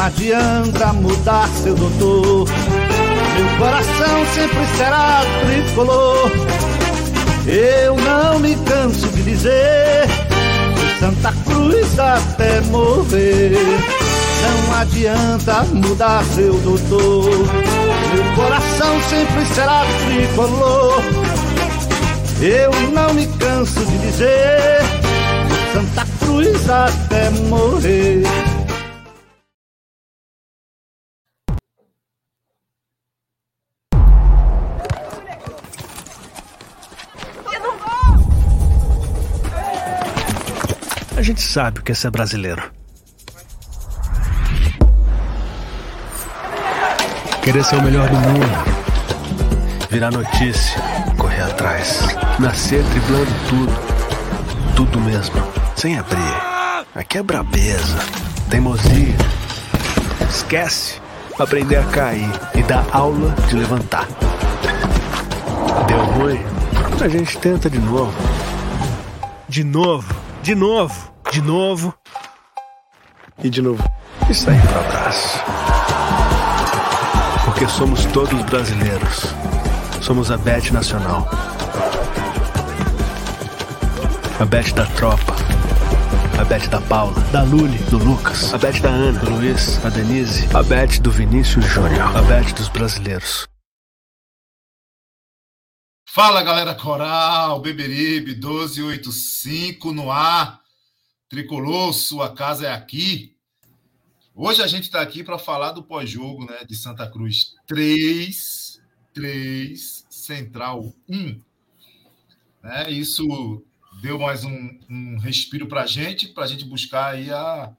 Adianta mudar seu doutor. Meu coração sempre será tricolor. Eu não me canso de dizer Santa Cruz até morrer. Não adianta mudar seu doutor. Meu coração sempre será tricolor. Eu não me canso de dizer Santa Cruz até morrer. Gente sabe o que é ser brasileiro. Querer ser o melhor do mundo. Virar notícia. Correr atrás. Nascer driblando tudo. Tudo mesmo. Sem abrir. Aqui é brabeza. Teimosia. Esquece. Aprender a cair e dar aula de levantar. Deu ruim? A gente tenta de novo. De novo. De novo. De novo. E de novo. Isso aí pro abraço. Porque somos todos brasileiros. Somos a Bet Nacional. A Bet da Tropa. A Bet da Paula, da Luli, do Lucas. A Bet da Ana, do Luiz, a Denise. A Bet do Vinícius Júnior. A Bet dos brasileiros. Fala galera coral, Beberibe 1285 no ar. Tricolor, sua casa é aqui. Hoje a gente está aqui para falar do pós-jogo né, de Santa Cruz 3, 3, Central 1. Né, isso deu mais um, um respiro para a gente, para a gente buscar aí a.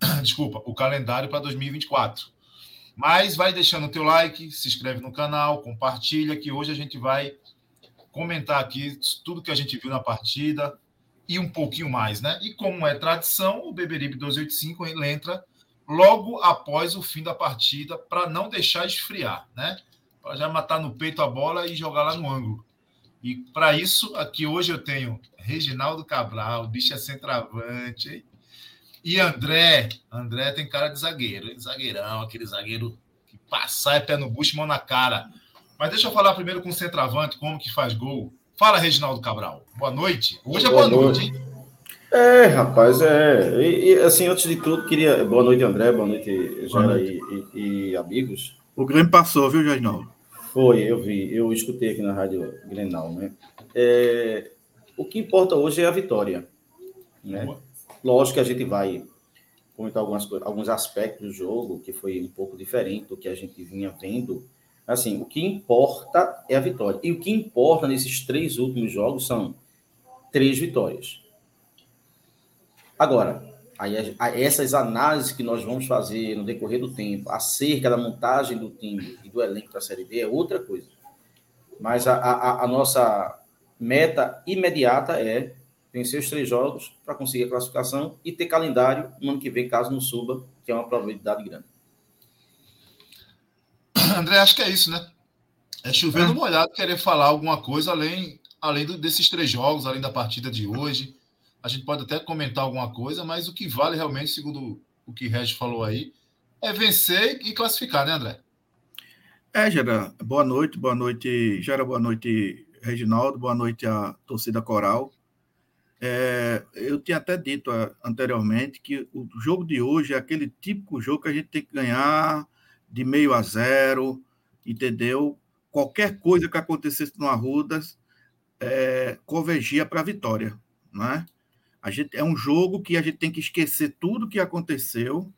Desculpa, o calendário para 2024. Mas vai deixando o teu like, se inscreve no canal, compartilha, que hoje a gente vai comentar aqui tudo que a gente viu na partida, e um pouquinho mais, né? E como é tradição, o Beberibe 285 ele entra logo após o fim da partida para não deixar esfriar, né? Para já matar no peito a bola e jogar lá no ângulo. E para isso, aqui hoje eu tenho Reginaldo Cabral, bicho é centroavante, e André. André tem cara de zagueiro, hein? zagueirão, aquele zagueiro que passar é pé no bucho, mão na cara. Mas deixa eu falar primeiro com o centroavante, como que faz gol. Fala, Reginaldo Cabral. Boa noite. Hoje é boa, boa noite, hein? É, rapaz, é. E, e, assim, antes de tudo, queria. Boa noite, André. Boa noite, Jara e, e, e, amigos. O Grêmio passou, viu, Reginaldo? Foi, eu vi. Eu escutei aqui na Rádio Grenal, né? É, o que importa hoje é a vitória. Né? Lógico que a gente vai comentar algumas, alguns aspectos do jogo que foi um pouco diferente do que a gente vinha vendo Assim, o que importa é a vitória. E o que importa nesses três últimos jogos são três vitórias. Agora, essas análises que nós vamos fazer no decorrer do tempo acerca da montagem do time e do elenco da Série B é outra coisa. Mas a, a, a nossa meta imediata é vencer os três jogos para conseguir a classificação e ter calendário no ano que vem, caso não suba, que é uma probabilidade grande. André, acho que é isso, né? É chovendo é. molhado querer falar alguma coisa além, além do, desses três jogos, além da partida de hoje. A gente pode até comentar alguma coisa, mas o que vale realmente, segundo o que Regis falou aí, é vencer e classificar, né, André? É, Gera, boa noite, boa noite, Gera, boa noite, Reginaldo, boa noite à torcida coral. É, eu tinha até dito uh, anteriormente que o jogo de hoje é aquele típico jogo que a gente tem que ganhar de meio a zero, entendeu? Qualquer coisa que acontecesse no Arrudas é, convergia para a vitória, né? A gente, é um jogo que a gente tem que esquecer tudo que aconteceu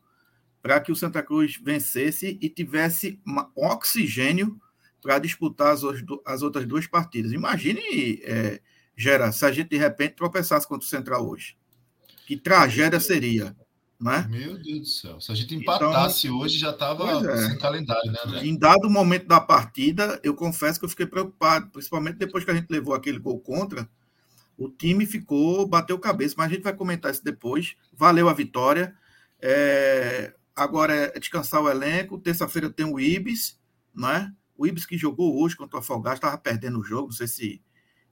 para que o Santa Cruz vencesse e tivesse uma, um oxigênio para disputar as, as, outras duas partidas. Imagine, é, Gera, se a gente de repente tropeçasse contra o Central hoje. Que tragédia seria. Né? Meu Deus do céu. Se a gente empatasse então, hoje, já estava é. sem calendário, né, André? Em dado momento da partida, eu confesso que eu fiquei preocupado, principalmente depois que a gente levou aquele gol contra. O time ficou, bateu cabeça, mas a gente vai comentar isso depois. Valeu a vitória. É, agora é descansar o elenco. Terça-feira tem o Ibis, né? O Ibis que jogou hoje contra o Afogados estava perdendo o jogo, não sei se,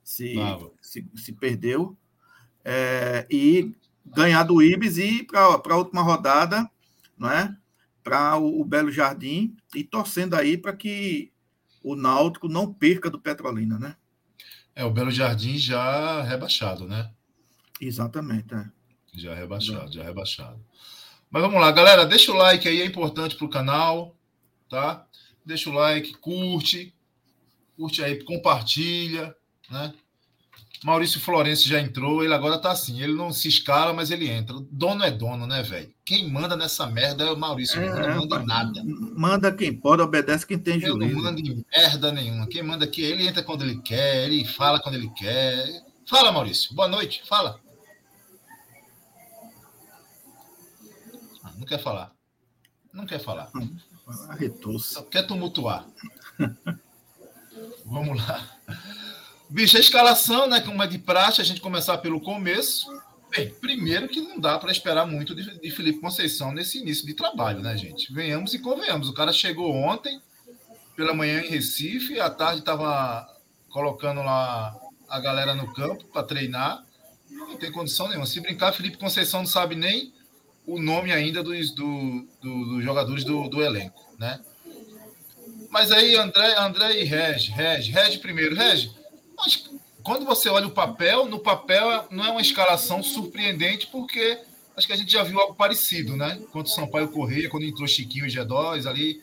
se, se, se, perdeu. É, e ganhar do Ibis e ir para a última rodada, não é? para o, o Belo Jardim e torcendo aí para que o Náutico não perca do Petrolina, né? É, o Belo Jardim já rebaixado, né? Exatamente, é. Já rebaixado, já rebaixado. Mas vamos lá, galera, deixa o like aí, é importante para o canal, tá? Deixa o like, curte, curte aí, compartilha, né? Maurício Florencio já entrou, ele agora tá assim, ele não se escala, mas ele entra. Dono é dono, né, velho? Quem manda nessa merda é o Maurício, é, não manda nada. Manda quem pode, obedece quem tem juízo. Ele não manda em merda nenhuma. Quem manda aqui, ele entra quando ele quer, ele fala quando ele quer. Fala, Maurício. Boa noite, fala. Ah, não quer falar. Não quer falar. Arretou-se. Quer tumultuar. Vamos lá. Bicho, a escalação, né? Como é de praxe, a gente começar pelo começo. Bem, primeiro que não dá para esperar muito de, de, Felipe Conceição nesse início de trabalho, né, gente? Venhamos e convenhamos. O cara chegou ontem, pela manhã em Recife, à tarde estava colocando lá a galera no campo para treinar. Não tem condição nenhuma. Se brincar, Felipe Conceição não sabe nem o nome ainda dos, do, do, dos jogadores do, do elenco, né? Mas aí, André, André e Reg, Reg, Reg primeiro. Reg, mas quando você olha o papel, no papel não é uma escalação surpreendente, porque acho que a gente já viu algo parecido, né? Quando o Sampaio Correia, quando entrou Chiquinho e G2 ali,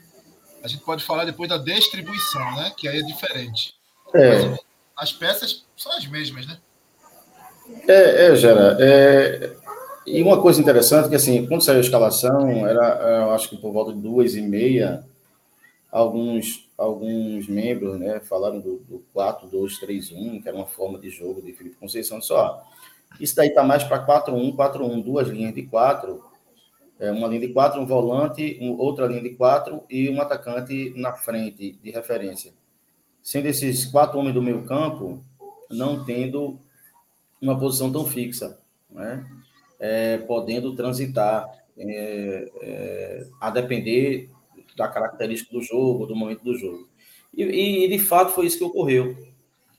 a gente pode falar depois da distribuição, né? Que aí é diferente. É. as peças são as mesmas, né? É, é Gera. É... E uma coisa interessante que, assim, quando saiu a escalação, era, eu acho que por volta de duas e meia, alguns, alguns membros né, falaram do, do 4-2-3-1, que era uma forma de jogo de Felipe Conceição. Só, isso daí está mais para 4-1, 4-1, duas linhas de quatro, é, uma linha de quatro, um volante, um, outra linha de quatro e um atacante na frente de referência. Sendo esses quatro homens do meio campo, não tendo uma posição tão fixa, né? É, podendo transitar é, é a depender da característica do jogo, do momento do jogo. E, e, de fato foi isso que ocorreu.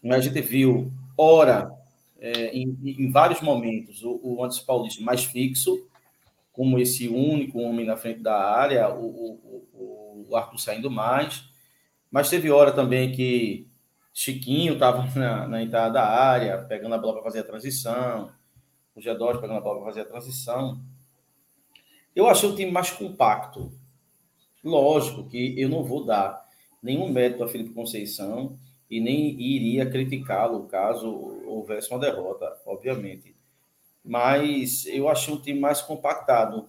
A gente viu, ora, é, em, em, vários momentos, o, o Anderson Paulista mais fixo, como esse único homem na frente da área, o, o, o Arthur saindo mais, mas teve hora também que Chiquinho estava na, na, entrada da área, pegando a bola para fazer a transição, o G2 pegando a bola para fazer a transição. Eu achei o time mais compacto, Lógico que eu não vou dar nenhum mérito a Felipe Conceição e nem iria criticá-lo caso houvesse uma derrota, obviamente. Mas eu achei um time mais compactado.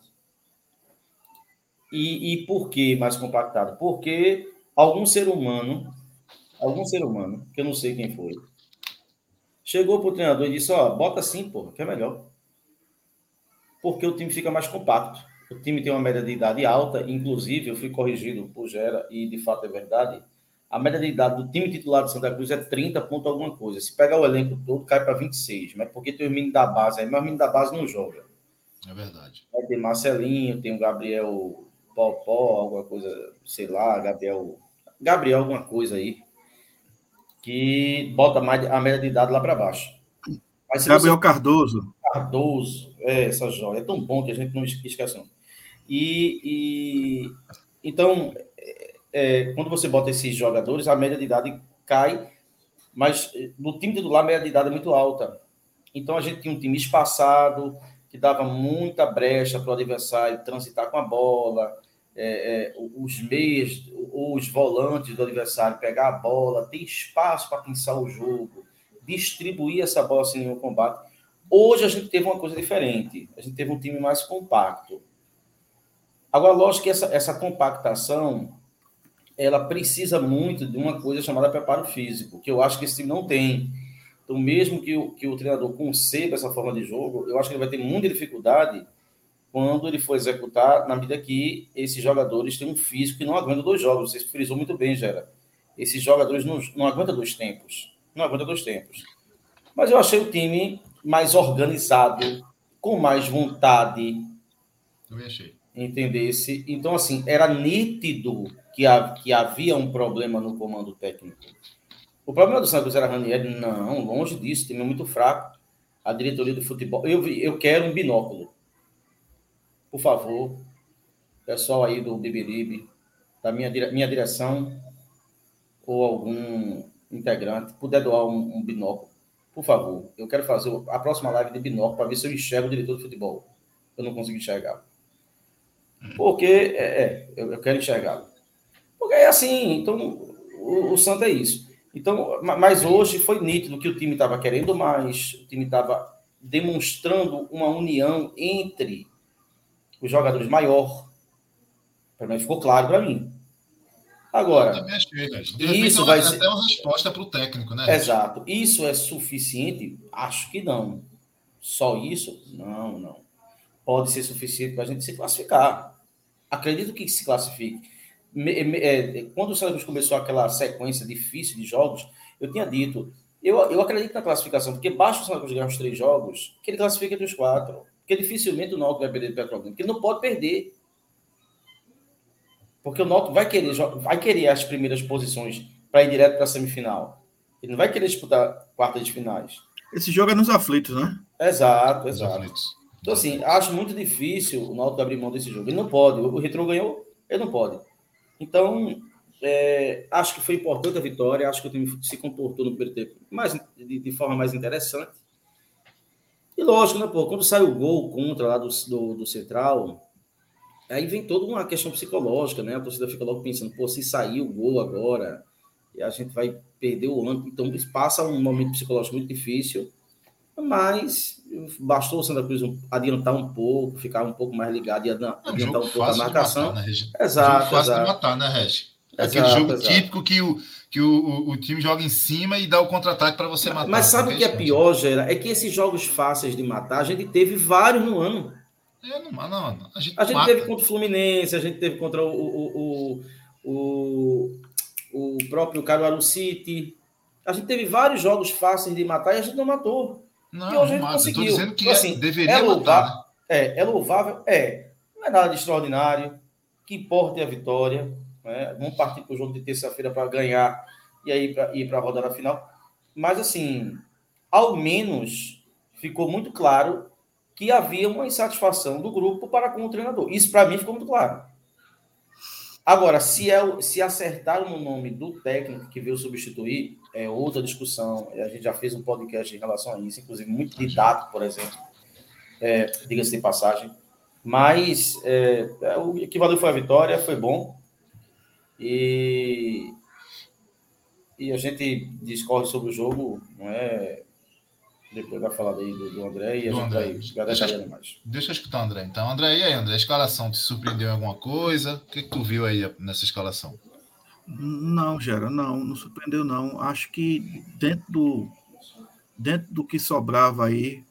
E, e por que mais compactado? Porque algum ser humano, algum ser humano, que eu não sei quem foi, chegou para o treinador e disse: Ó, bota assim, porra, que é melhor. Porque o time fica mais compacto. O time tem uma média de idade alta, inclusive eu fui corrigido por Gera, e de fato é verdade. A média de idade do time titular de Santa Cruz é 30 ponto alguma coisa. Se pegar o elenco todo, cai para 26. Mas porque tem o menino da base aí, mas o menino da base não joga. É verdade. Aí tem Marcelinho, tem o Gabriel Popó, alguma coisa, sei lá, Gabriel. Gabriel, alguma coisa aí. Que bota mais a média de idade lá para baixo. Gabriel você... Cardoso. Cardoso, é, essa joia. É tão bom que a gente não esquece. Não. E, e então, é, quando você bota esses jogadores, a média de idade cai, mas no time titular a média de idade é muito alta. Então a gente tinha um time espaçado, que dava muita brecha para o adversário transitar com a bola, é, é, os meias, os volantes do adversário pegar a bola, ter espaço para pensar o jogo, distribuir essa bola sem nenhum combate. Hoje a gente teve uma coisa diferente, a gente teve um time mais compacto. Agora, lógico que essa, essa compactação ela precisa muito de uma coisa chamada preparo físico, que eu acho que esse time não tem. Então, mesmo que o, que o treinador conceba essa forma de jogo, eu acho que ele vai ter muita dificuldade quando ele for executar, na medida que esses jogadores têm um físico que não aguenta dois jogos. Você frisou muito bem, Gera. Esses jogadores não, não aguentam dois tempos. Não aguentam dois tempos. Mas eu achei o time mais organizado, com mais vontade. Eu achei entendesse. Então, assim, era nítido que, que havia um problema no comando técnico. O problema do Santos era Ranieri? Não, longe disso, time é muito fraco. A diretoria do futebol. Eu, eu quero um binóculo. Por favor. pessoal aí do Bibiribe, da minha, minha direção, ou algum integrante, puder doar um, um binóculo, por favor. Eu quero fazer a próxima live de binóculo para ver se eu enxergo o diretor de futebol. Eu não consigo enxergar. Porque, é, é eu, quero enxergá-lo. Porque é assim, então, o, o Santo é isso. Então, mas hoje foi nítido que o time estava querendo mais, o time estava demonstrando uma união entre os jogadores maior. Para mim ficou claro para mim. Agora, isso vai ser até uma resposta para o técnico, né? Exato. Isso é suficiente? Acho que não. Só isso? Não, não. Pode ser suficiente para a gente se classificar. Acredito que se classifique. É, quando o Santos começou aquela sequência difícil de jogos, eu tinha dito, eu, eu acredito na classificação, porque basta o Santos ganhar os três jogos, que ele classifica entre os quatro. Porque dificilmente o Náutico vai perder do Petrolina, porque ele não pode perder. Porque o Náutico vai querer, vai querer as primeiras posições para ir direto para a semifinal. Ele não vai querer disputar quartas de finais. Esse jogo é nos aflitos, né? Exato, exato. Então, assim, acho muito difícil o Náutico abrir mão desse jogo. Ele não pode. O Retro ganhou, ele não pode. Então, é, acho que foi importante a vitória. Acho que o time se comportou no primeiro tempo mais, de, de, forma mais interessante. E lógico, né, pô? Quando sai o gol contra lá do, do, do Central, Aí vem toda uma questão psicológica, né? A torcida fica logo pensando, pô, se sair o gol agora, e a gente vai perder o ano. Então, passa um momento psicológico muito difícil, mas bastou o Santa Cruz adiantar um pouco, ficar um pouco mais ligado e adiantar um, um pouco a marcação. Matar, né, exato, jogo fácil exato. de matar, né, Regi? É aquele jogo exato. típico que, o, que o, o, o, time joga em cima e dá o contra-ataque para você matar. Mas sabe o que é pior, Gera? É que esses jogos fáceis de matar, a gente teve vários no ano. É, não, não, a gente, a gente teve contra o Fluminense, a gente teve contra o, o, o, o, o próprio Caruaru City. A gente teve vários jogos fáceis de matar e a gente não matou. Não, e hoje conseguiu. dizendo que então, assim, deveria é louvável, matar. É, é louvável, é. Não é nada de extraordinário. Que importa é a vitória. Né? Vamos partir para o jogo de terça-feira para ganhar e aí pra, ir para a rodada final. Mas, assim, ao menos ficou muito claro que havia uma insatisfação do grupo para com o treinador. Isso para mim ficou muito claro. Agora, se, é, se acertaram no nome do técnico que veio substituir, é outra discussão. A gente já fez um podcast em relação a isso, inclusive muito didático, por exemplo. É, Diga-se de passagem. Mas é, é o que valeu foi a vitória, foi bom. E, e a gente discorre sobre o jogo, não é depois vai falar daí do, do André e a do gente André. vai, deixa, mais. Deixa eu escutar o André. Então, André, e aí, André, a escalação te surpreendeu em alguma coisa? O que, que tu viu aí nessa escalação? Não, Gera, não, não surpreendeu, não. Acho que dentro do, dentro do que sobrava aí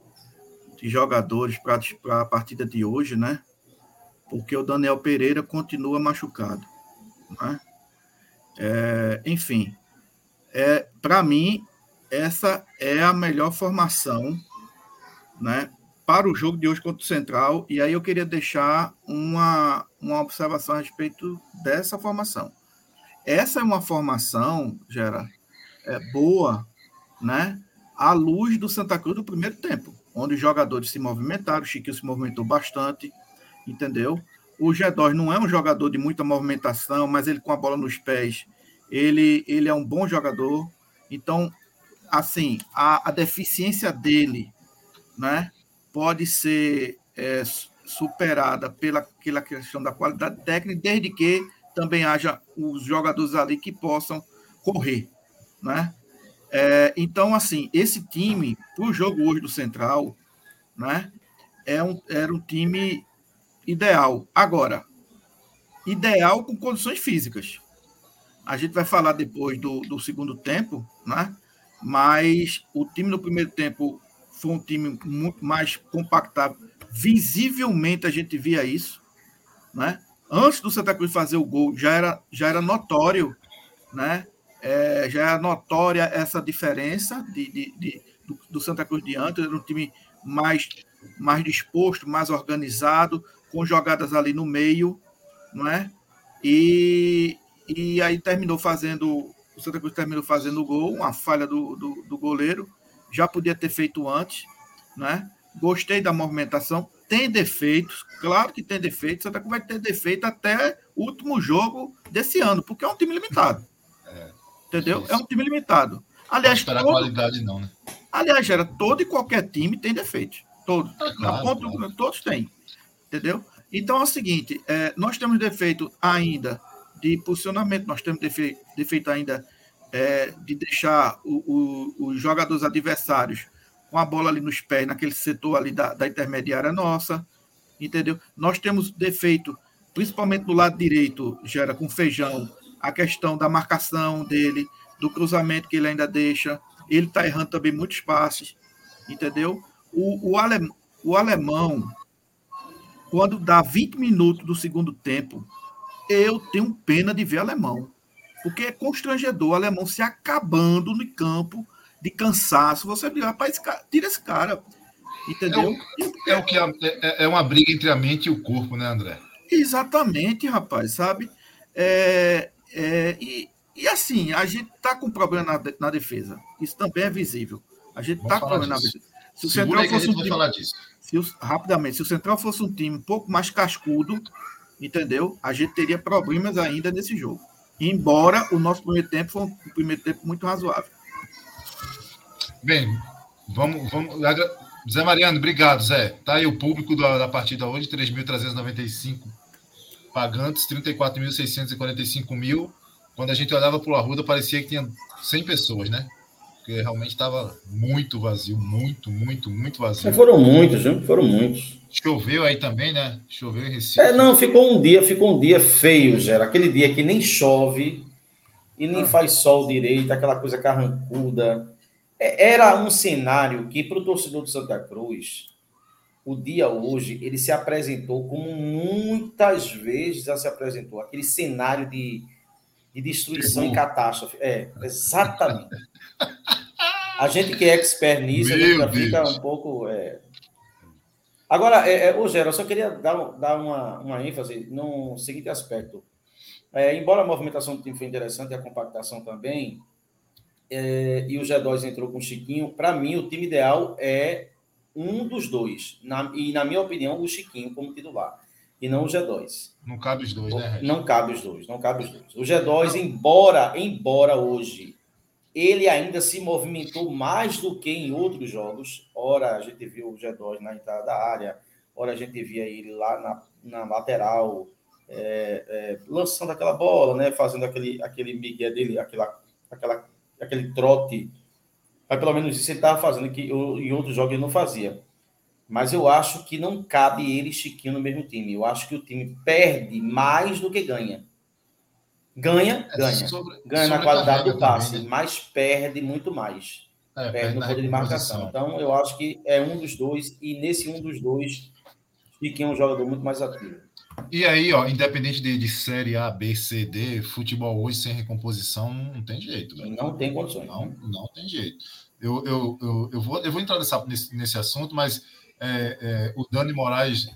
de jogadores para a partida de hoje, né? Porque o Daniel Pereira continua machucado, né? É, enfim, é, para mim, essa é a melhor formação né, para o jogo de hoje contra o Central. E aí eu queria deixar uma, uma observação a respeito dessa formação. Essa é uma formação, Gera, é boa, né? À luz do Santa Cruz do primeiro tempo, onde os jogadores se movimentaram, o Chiquinho se movimentou bastante, entendeu? O G2 não é um jogador de muita movimentação, mas ele com a bola nos pés, ele, ele é um bom jogador. Então, assim, a, a deficiência dele, né, pode ser é, superada pela, pela questão da qualidade técnica, desde que também haja os jogadores ali que possam correr, né? É, então, assim, esse time, o jogo hoje do Central, né, é um, era um time ideal. Agora, ideal com condições físicas. A gente vai falar depois do, do segundo tempo, né? mas o time no primeiro tempo foi um time muito mais compactado. Visivelmente a gente via isso, né? Antes do Santa Cruz fazer o gol, já era, já era notório, né? É, já era notória essa diferença de, de, de do, do, Santa Cruz de antes, era um time mais, mais disposto, mais organizado, com jogadas ali no meio, não é? E, e aí terminou fazendo o Santa Cruz terminou fazendo o gol, uma falha do, do, do goleiro, já podia ter feito antes, né? gostei da movimentação. Tem defeitos, claro que tem defeitos. Santa Cruz vai ter defeito até o último jogo desse ano, porque é um time limitado. É, entendeu? Isso. É um time limitado. Aliás, não todo, qualidade não, né? Aliás, era todo e qualquer time tem defeitos. Todos. É claro, ponto, claro. Todos têm. Entendeu? Então é o seguinte: é, nós temos defeito ainda de posicionamento, nós temos defeito, defeito ainda é, de deixar o, o, os jogadores adversários com a bola ali nos pés, naquele setor ali da, da intermediária nossa, entendeu? Nós temos defeito, principalmente no lado direito, gera com feijão, a questão da marcação dele, do cruzamento que ele ainda deixa, ele está errando também muitos passes, entendeu? O, o, alem, o alemão, quando dá 20 minutos do segundo tempo, eu tenho pena de ver alemão. Porque é constrangedor o alemão se acabando no campo de cansaço. Você diz, rapaz, tira esse cara. Entendeu? É o, é o que é, é, é, uma briga entre a mente e o corpo, né, André? Exatamente, rapaz, sabe? É, é, e, e assim, a gente tá com problema na, na defesa. Isso também é visível. A gente Vamos tá com problema disso. na defesa. Se o Segura Central fosse um time, falar disso. Se o, rapidamente, se o Central fosse um time um pouco mais cascudo, entendeu? A gente teria problemas ainda nesse jogo. Embora o nosso primeiro tempo foi um primeiro tempo muito razoável. Bem, vamos, vamos. Zé Mariano, obrigado, Zé. Tá aí o público da, da partida hoje, 3.395 pagantes, 34.645 mil. Quando a gente olhava para o Arruda, parecia que tinha 100 pessoas, né? Porque realmente estava muito vazio, muito, muito, muito vazio. foram muitos, né? Foram muitos. Choveu aí também, né? Choveu em Recife. É, não, ficou um dia, ficou um dia feio, Gera. Aquele dia que nem chove e nem ah. faz sol direito, aquela coisa carrancuda. É, era um cenário que, para o torcedor do Santa Cruz, o dia hoje, ele se apresentou como muitas vezes já se apresentou. Aquele cenário de, de destruição e catástrofe. É, exatamente. A gente que é expert nisso, Meu a gente já fica um pouco. É, Agora, é, é, ô Gera, eu só queria dar, dar uma, uma ênfase no seguinte aspecto. É, embora a movimentação do time foi interessante e a compactação também, é, e o G2 entrou com o Chiquinho, para mim o time ideal é um dos dois. Na, e, na minha opinião, o Chiquinho como titular. E não o G2. Não cabe os dois, né, Não cabe os dois, não cabe os dois. O G2, embora, embora hoje ele ainda se movimentou mais do que em outros jogos. Ora, a gente viu o G2 na entrada da área, ora, a gente via ele lá na, na lateral, é, é, lançando aquela bola, né? fazendo aquele, aquele migué dele, aquela, aquela, aquele trote. Mas pelo menos isso ele estava fazendo, que em outros jogos ele não fazia. Mas eu acho que não cabe ele e Chiquinho no mesmo time. Eu acho que o time perde mais do que ganha. Ganha, é, ganha. Sobre, ganha na qualidade do passe, também, né? mas perde muito mais. É, perde no poder de marcação. Então, eu acho que é um dos dois, e nesse um dos dois, Chiquinho é um jogador muito mais ativo. E aí, ó, independente de, de série A, B, C, D, futebol hoje sem recomposição não tem jeito. Velho. Não tem condições. Não, não tem jeito. Eu, eu, eu, eu, vou, eu vou entrar nessa, nesse, nesse assunto, mas é, é, o Dani Moraes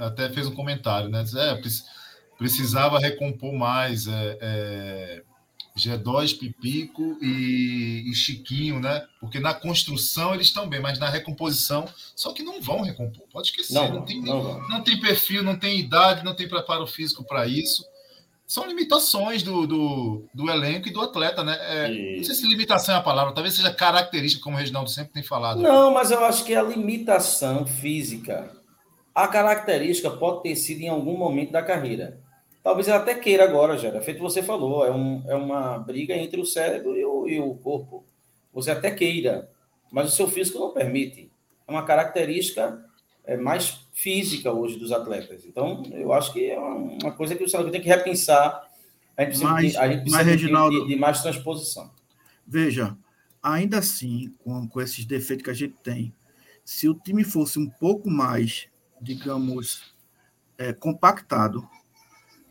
até fez um comentário, né? Diz, é, precisava recompor mais é, é, G2, Pipico e, e, Chiquinho, né? Porque na construção eles estão bem, mas na recomposição, só que não vão recompor. Pode esquecer, não, não, tem, não, não tem perfil, não tem idade, não tem preparo físico para isso. São limitações do, do, do, elenco e do atleta, né? É, não sei se limitação é a palavra, talvez seja característica, como o Reginaldo sempre tem falado. Não, mas eu acho que a limitação física, a característica pode ter sido em algum momento da carreira. Talvez ela até queira agora, Gera. Feito você falou, é, um, é uma briga entre o cérebro e o, e o corpo. Você até queira, mas o seu físico não permite. É uma característica é, mais física hoje dos atletas. Então, eu acho que é uma coisa que o cérebro tem que repensar. A gente precisa, mas, de, a gente precisa mas, Reginaldo, de, de, mais transposição. Veja, ainda assim, com, com esses defeitos que a gente tem, se o time fosse um pouco mais, digamos, é, compactado,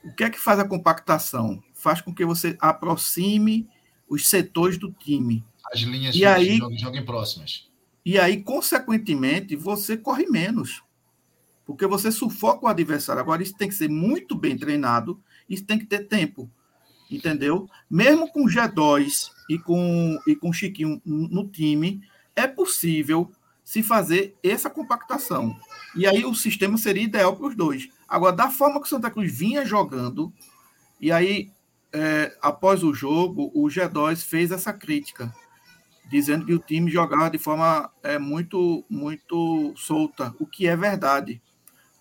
o que é que faz a compactação? Faz com que você aproxime os setores do time. As linhas e de aí, joguem próximas. E aí, consequentemente, você corre menos. Porque você sufoca o adversário. Agora, isso tem que ser muito bem treinado, isso tem que ter tempo. Entendeu? Mesmo com G2 e com, e com Chiquinho no time, é possível se fazer essa compactação. E aí o sistema seria ideal para os dois. Agora, da forma que o Santa Cruz vinha jogando, e aí, é, após o jogo, o G2 fez essa crítica, dizendo que o time jogava de forma é, muito, muito solta, o que é verdade,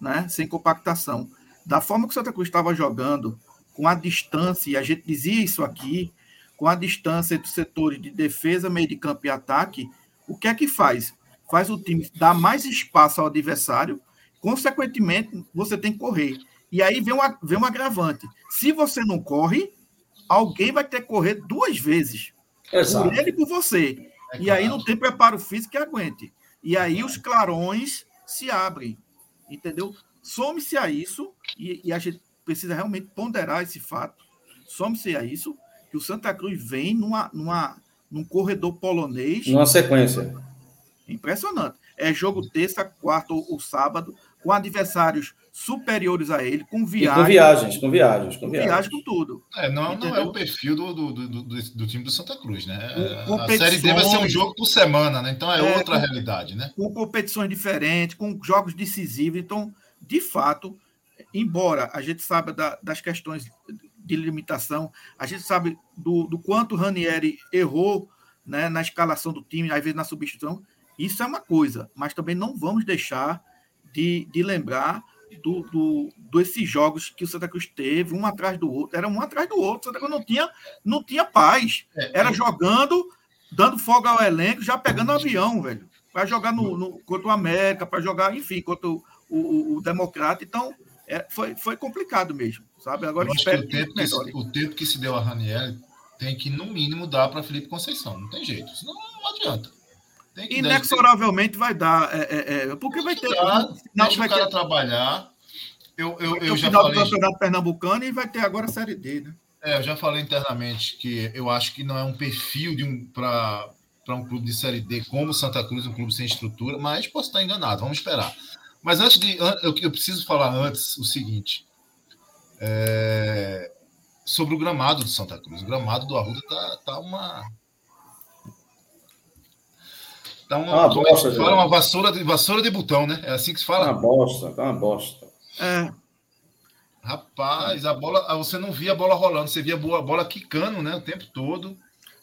né? sem compactação. Da forma que o Santa Cruz estava jogando, com a distância, e a gente dizia isso aqui, com a distância entre os setores de defesa, meio de campo e ataque, o que é que faz? Faz o time dar mais espaço ao adversário, consequentemente, você tem que correr. E aí vem um, vem um agravante. Se você não corre, alguém vai ter que correr duas vezes. Exato. Por ele e por você. É e aí não tem preparo físico que aguente. E aí os clarões se abrem. Entendeu? Some-se a isso, e, e, a gente precisa realmente ponderar esse fato. Some-se a isso, que o Santa Cruz vem numa, numa, num corredor polonês. Numa sequência. Impressionante. É jogo terça, quarta ou, ou sábado, com adversários superiores a ele, com viagens. com viagens, com viagens, com viagens. Viagem, com tudo. É, não, não é o perfil do, do, do, do, time do Santa Cruz, né? A Série D vai ser um jogo por semana, né? Então é, é outra com, realidade, né? Com competições diferentes, com jogos decisivos. Então, de fato, embora a gente saiba da, das questões de limitação, a gente sabe do, do quanto o Ranieri errou né, na escalação do time, às vezes na substituição, isso é uma coisa, mas também não vamos deixar de, de lembrar do, do, desses jogos que o Santa Cruz teve, um atrás do outro, era um atrás do outro. O Santa Cruz não tinha, não tinha paz. É, era é. jogando, dando folga ao elenco, já pegando um avião, velho. Para jogar no, no, contra o América, para jogar, enfim, contra o, o, o Democrata. Então, é, foi, foi complicado mesmo, sabe? Agora espero que, o tempo que, se, o tempo que se deu a Raniel tem que, no mínimo, dar para Felipe Conceição. Não tem jeito. Senão não adianta. Inexoravelmente vai dar. É, é, é, porque vai ter. Dar, não, deixa vai o cara ter, trabalhar. Eu, eu, eu já final falei. do campeonato pernambucano e vai ter agora a Série D, né? É, eu já falei internamente que eu acho que não é um perfil de um para um clube de Série D como Santa Cruz, um clube sem estrutura, mas posso estar enganado, vamos esperar. Mas antes de. Eu, eu preciso falar antes o seguinte. É, sobre o gramado do Santa Cruz. O gramado do Arruda tá, tá uma Tá uma, uma, bosta, fala, uma vassoura, de, vassoura de botão, né? É assim que se fala? Tá uma bosta, tá uma bosta. É. Rapaz, a bola, você não via a bola rolando, você via a bola, a bola quicando, né, o tempo todo.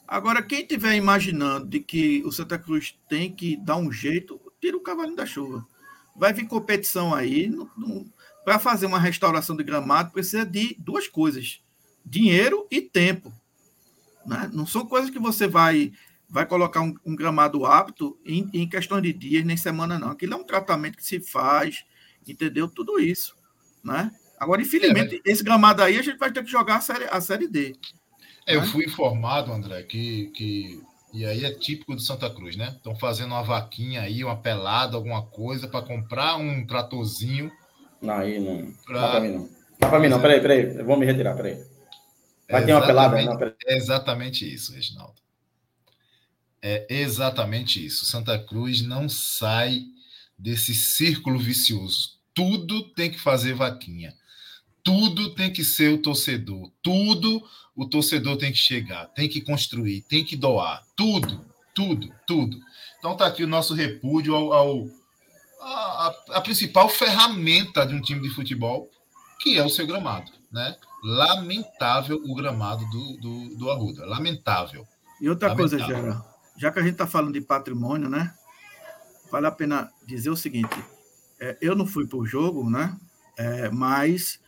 Agora, quem estiver imaginando de que o Santa Cruz tem que dar um jeito, tira o cavalinho da chuva. Vai vir competição aí. Para fazer uma restauração de gramado, precisa de duas coisas: dinheiro e tempo. Né? Não são coisas que você vai vai colocar um, um gramado apto em, em, questão de dias, nem semana, não. Aquilo é um tratamento que se faz, entendeu? Tudo isso, né? Agora, infelizmente, é, mas... esse gramado aí a gente vai ter que jogar a série, a série D. É, né? Eu fui informado, André, que, que. E aí é típico do Santa Cruz, né? Estão fazendo uma vaquinha aí, uma pelada, alguma coisa, para comprar um tratorzinho. Não, aí não. Pra... Não para mim, não. Não para mim, não. Peraí, peraí. Eu vou me retirar, peraí. Vai ter uma pelada? Não, peraí. É exatamente isso, Reginaldo. É exatamente isso. Santa Cruz não sai desse círculo vicioso. Tudo tem que fazer vaquinha. Tudo tem que ser o torcedor. Tudo o torcedor tem que chegar, tem que construir, tem que doar. Tudo, tudo, tudo. Então tá aqui o nosso repúdio ao, ao a, a, principal ferramenta de um time de futebol, que é o seu gramado, né? Lamentável o gramado do, do, do Arruda. Lamentável. E outra Lamentável. coisa, Gera, já que a gente está falando de patrimônio, né? Vale a pena dizer o seguinte: é, eu não fui para o jogo, né? É, mas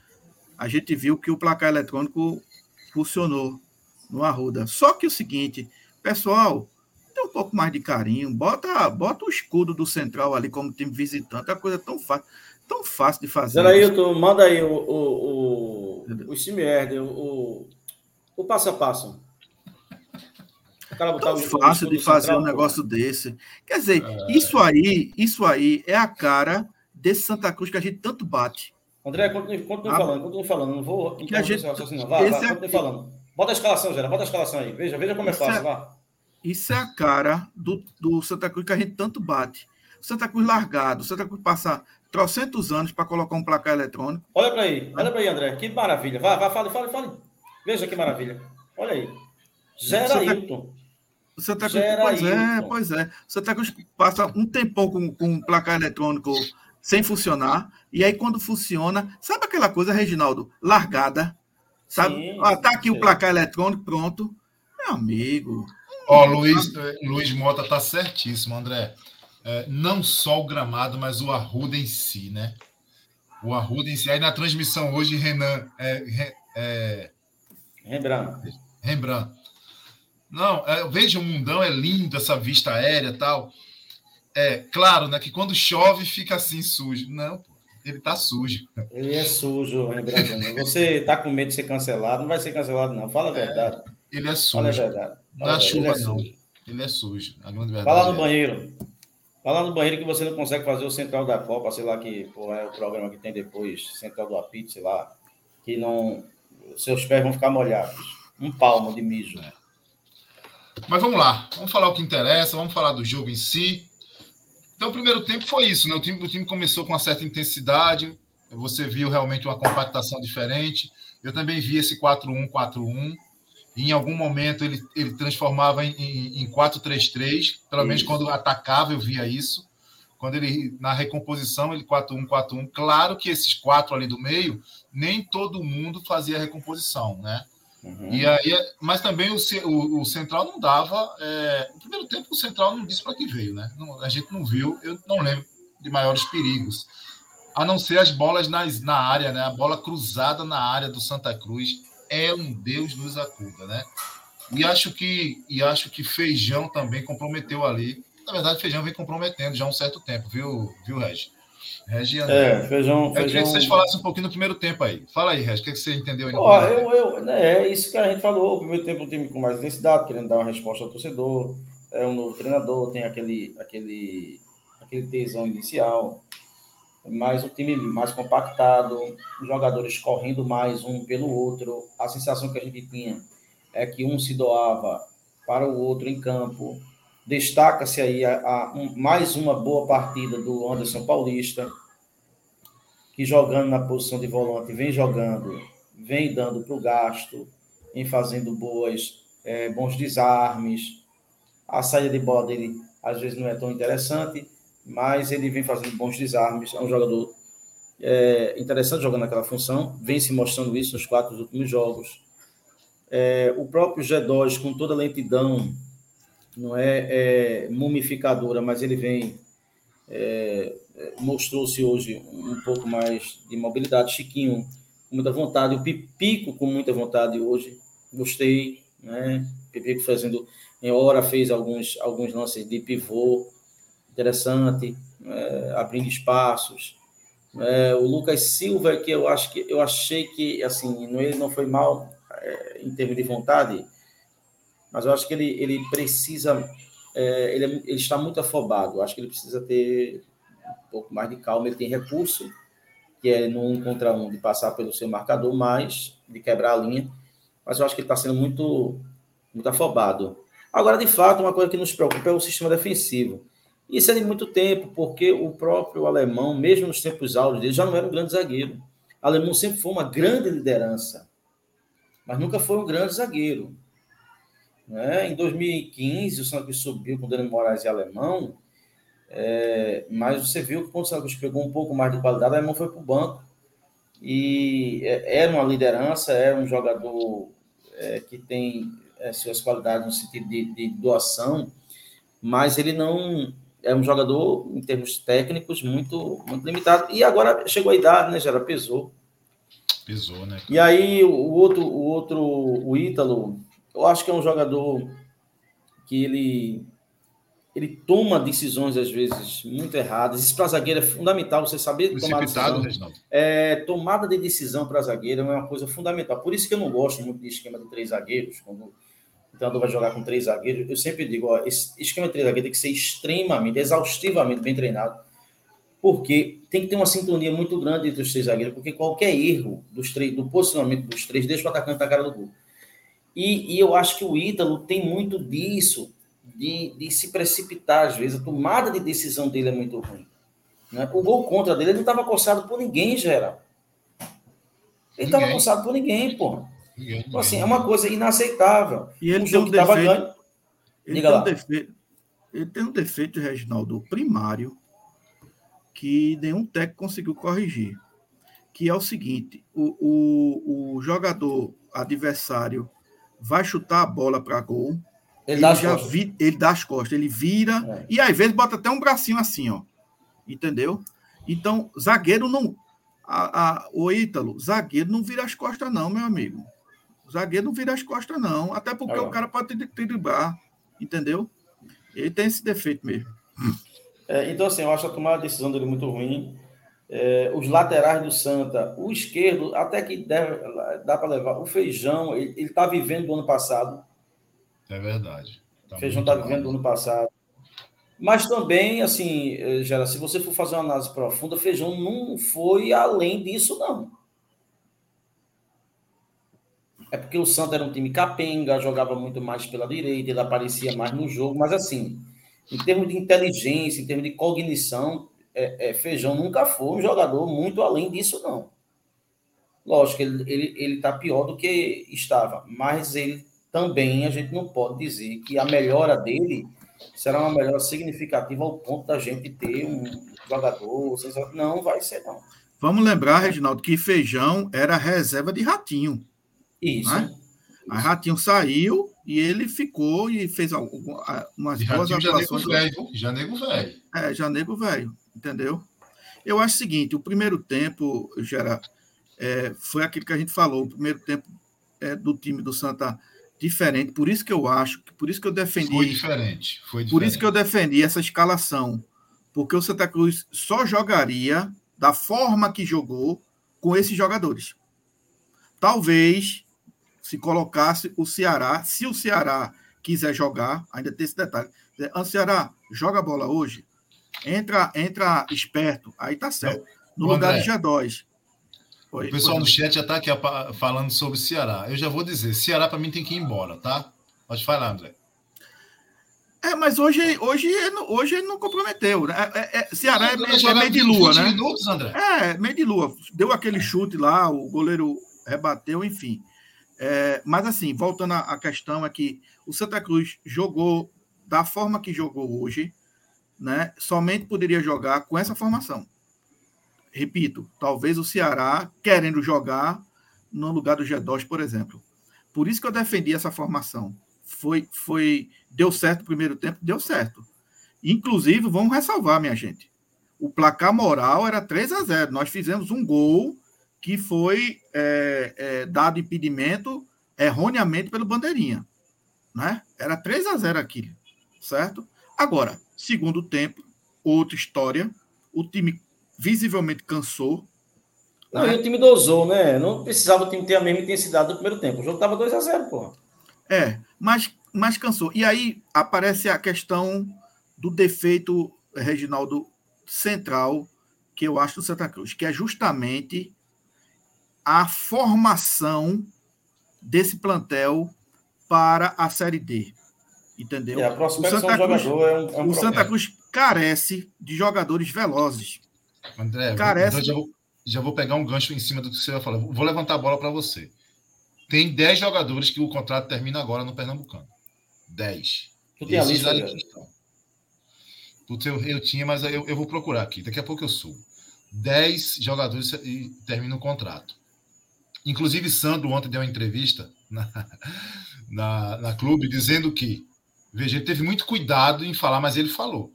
a gente viu que o placar eletrônico funcionou no Arruda. Só que o seguinte, pessoal, tem um pouco mais de carinho, bota, bota o escudo do Central ali como time visitante, é uma coisa tão fácil, tão fácil de fazer. aí, tu manda aí o, o, o, o o, o passo a passo. Tão fácil de fazer central, um negócio pô. desse. Quer dizer, é... isso aí, isso aí é a cara desse Santa Cruz que a gente tanto bate. André, continue, continue ah, falando, continue falando. Não vou que a gente, assim, não. Vá, vá, é... continue falando. Bota a escalação, Gera, bota a escalação aí. Veja, veja como é fácil, é... vá. Isso é a cara do, do Santa Cruz que a gente tanto bate. O Santa Cruz largado, o Santa Cruz passar trocentos anos para colocar um placar eletrônico. Olha para aí, olha para aí, André. Que maravilha. Vá, vá, fale, fale, fale. Veja que maravilha. Olha aí. Zero Ailton. O Santa Cruz, pois é, pois é. O Santa Cruz passa um tempão com, com o placar eletrônico sem funcionar, e aí quando funciona, sabe aquela coisa, Reginaldo? Largada. Sabe? Sim, ah, tá aqui sim. o placar eletrônico, pronto. Meu amigo. Ó, oh, Luiz, Luiz Mota tá certíssimo, André. É, não só o gramado, mas o Arruda em si, né? O Arruda em si. Aí na transmissão hoje, Renan. É, é... Rembrandt. Rembrandt. Não, é, veja o mundão, é lindo essa vista aérea e tal. É, claro, né, que quando chove fica assim sujo. Não, ele tá sujo. Ele é sujo, Rembrandt. Você tá com medo de ser cancelado? Não vai ser cancelado, não. Fala a é, verdade. É, ele é sujo. Fala a verdade. Não é chuva, é não. Ele é sujo. A grande verdade. Fala no é. banheiro. Fala no banheiro que você não consegue fazer o Central da Copa, sei lá que pô, é o programa que tem depois, Central do Apito, sei lá, que não. Seus pés vão ficar molhados. Um palmo de mijo. É. Mas vamos lá, vamos falar o que interessa, vamos falar do jogo em si. Então, o primeiro tempo foi isso, né? O time, o time começou com uma certa intensidade, você viu realmente uma compactação diferente. Eu também vi esse 4-1-4-1 em algum momento ele, ele transformava em, em, em 4-3-3, pelo menos quando atacava eu via isso. Quando ele, na recomposição, ele 4-1-4-1. Claro que esses quatro ali do meio, nem todo mundo fazia recomposição, né? Uhum. E aí, mas também o, o, o Central não dava. É, no primeiro tempo, o Central não disse para que veio, né? Não, a gente não viu, eu não lembro de maiores perigos. A não ser as bolas nas, na área, né? A bola cruzada na área do Santa Cruz é um Deus nos acuda, né? E acho que e acho que Feijão também comprometeu ali. Na verdade, Feijão vem comprometendo já há um certo tempo, viu, viu, Regi? Regi É, Feijão. Eu feijão... queria que vocês falassem um pouquinho no primeiro tempo aí. Fala aí, Regi, o que, é que você entendeu aí? Ó, eu, eu, né, é isso que a gente falou. O primeiro tempo, um time com mais intensidade, querendo dar uma resposta ao torcedor. É um novo treinador, tem aquele, aquele, aquele tesão inicial mas o time mais compactado, os jogadores correndo mais um pelo outro. A sensação que a gente tinha é que um se doava para o outro em campo. Destaca-se aí a, a um, mais uma boa partida do Anderson Paulista, que jogando na posição de volante, vem jogando, vem dando para o gasto, vem fazendo boas, é, bons desarmes. A saída de bola dele às vezes não é tão interessante, mas ele vem fazendo bons desarmes. É um jogador é, interessante jogando naquela função, vem se mostrando isso nos quatro últimos jogos. É, o próprio G2, com toda a lentidão, não é, é mumificadora, mas ele vem. É, mostrou-se hoje um pouco mais de mobilidade. Chiquinho, com muita vontade. O Pipico, com muita vontade hoje. Gostei. Né? Pipico fazendo. Em hora fez alguns, alguns lances de pivô interessante, é, abrindo espaços. É, o Lucas Silva, que eu acho que eu achei que assim, ele não foi mal é, em termos de vontade, mas eu acho que ele, ele precisa, é, ele, ele, está muito afobado. Eu acho que ele precisa ter um pouco mais de calma. Ele tem recurso, que é no um contra um, de passar pelo seu marcador, mais de quebrar a linha. Mas eu acho que ele está sendo muito, muito afobado. Agora, de fato, uma coisa que nos preocupa é o sistema defensivo. Isso é de muito tempo, porque o próprio alemão, mesmo nos tempos áureos dele, já não era um grande zagueiro. O alemão sempre foi uma grande liderança, mas nunca foi um grande zagueiro. Né? Em 2015, o Santos subiu com o Dani Moraes e alemão, é, mas você viu que quando o Santos pegou um pouco mais de qualidade, o alemão foi para o banco. E é, era uma liderança, era um jogador é, que tem é, suas qualidades no sentido de, de doação, mas ele não é um jogador, em termos técnicos, muito, muito limitado. E agora chegou a idade, né, Gera? Pesou. Pesou, né? E aí, o outro, o outro, o Ítalo, eu acho que é um jogador que ele ele toma decisões às vezes muito erradas. Isso para zagueiro é fundamental, você saber tomar decisão. É, tomada de decisão para zagueiro é uma coisa fundamental. Por isso que eu não gosto muito de esquema de três zagueiros, quando o treinador vai jogar com três zagueiros. Eu sempre digo, ó, esse esquema de três zagueiros tem que ser extremamente, exaustivamente bem treinado, porque tem que ter uma sintonia muito grande entre os três zagueiros, porque qualquer erro dos três, do posicionamento dos três deixa o atacante na cara do gol. E, e eu acho que o Ítalo tem muito disso, de, de se precipitar às vezes. A tomada de decisão dele é muito ruim. Né? O gol contra dele, ele não estava coçado por ninguém, geral. Ele estava coçado por ninguém, porra. Então, assim, é uma coisa inaceitável. E ele um jogo que estava ganho. Ele tem, um defeito, ele tem um defeito, Reginaldo, primário, que nenhum técnico conseguiu corrigir. Que é o seguinte: o, o, o jogador adversário vai chutar a bola para gol. Ele, ele, dá já vi, ele dá as costas, ele vira é. e às vezes bota até um bracinho assim, ó. Entendeu? Então, zagueiro não. A, a, o Ítalo, zagueiro não vira as costas, não, meu amigo. Zagueiro não vira as costas, não. Até porque é. o cara pode driblar, entendeu? Ele tem esse defeito mesmo. É, então, assim, eu acho a tomada de decisão dele muito ruim. É, os laterais do Santa, o esquerdo, até que deve, dá para levar. O Feijão, ele está vivendo do ano passado. É verdade. Tá Feijão está vivendo do ano passado. Mas também, assim, eh, Gera, se você for fazer uma análise profunda, Feijão não foi além disso, não. É porque o Santa era um time capenga, jogava muito mais pela direita, ele aparecia mais no jogo, mas assim, em termos de inteligência, em termos de cognição, é, é, Feijão nunca foi um jogador muito além disso, não. Lógico, ele, ele, ele tá pior do que estava, mas ele também, a gente não pode dizer que a melhora dele será uma melhora significativa ao ponto da gente ter um jogador. Não vai ser, não. Vamos lembrar, Reginaldo, que Feijão era reserva de Ratinho. Isso. Né? A Ratinho saiu e ele ficou e fez umas e boas atuações. Velho, Janego velho. É, Janego velho, entendeu? Eu acho o seguinte: o primeiro tempo, Gera, é, foi aquilo que a gente falou, o primeiro tempo é, do time do Santa diferente. Por isso que eu acho, por isso que eu defendi. Foi diferente. Foi diferente. Por isso que eu defendi essa escalação. Porque o Santa Cruz só jogaria da forma que jogou com esses jogadores. Talvez se colocasse o Ceará, se o Ceará quiser jogar, ainda tem esse detalhe. O Ceará joga a bola hoje, entra, entra esperto, aí tá certo. No lugar de G2. Oi, o pessoal no chat já está aqui falando sobre Ceará. Eu já vou dizer, Ceará para mim tem que ir embora, tá? Pode falar, André. É, mas hoje, hoje, hoje ele não comprometeu. Né? É, é, Ceará é, é, meio de lua, né? minutos, André. É, meio de lua. Deu aquele chute lá, o goleiro rebateu, enfim. É, mas assim, voltando à questão, é que o Santa Cruz jogou da forma que jogou hoje, né? Somente poderia jogar com essa formação repito, talvez o Ceará querendo jogar no lugar do G2, por exemplo. Por isso que eu defendi essa formação. Foi, foi, deu certo o primeiro tempo, deu certo. Inclusive, vamos ressalvar, minha gente. O placar moral era 3 a 0. Nós fizemos um gol que foi é, é, dado impedimento erroneamente pelo Bandeirinha. Né? Era 3 a 0 aquilo, certo? Agora, segundo tempo, outra história. O time visivelmente cansou. Não, né? e o time dosou, né? Não precisava o time ter a mesma intensidade do primeiro tempo. O jogo estava 2 a 0 porra. É, mas, mas cansou. E aí aparece a questão do defeito, Reginaldo, central, que eu acho do Santa Cruz, que é justamente a formação desse plantel para a Série D. Entendeu? É, a o Santa Cruz, é um, é um o Santa Cruz carece de jogadores velozes. André, Carece... já, vou, já vou pegar um gancho em cima do que você vai falar. Vou levantar a bola para você. Tem 10 jogadores que o contrato termina agora no Pernambucano. 10. Tu tem a lista, Putz, eu, eu tinha, mas eu, eu vou procurar aqui. Daqui a pouco eu subo. 10 jogadores e termina o contrato. Inclusive, Sandro ontem deu uma entrevista na, na, na clube dizendo que veja, ele teve muito cuidado em falar, mas ele falou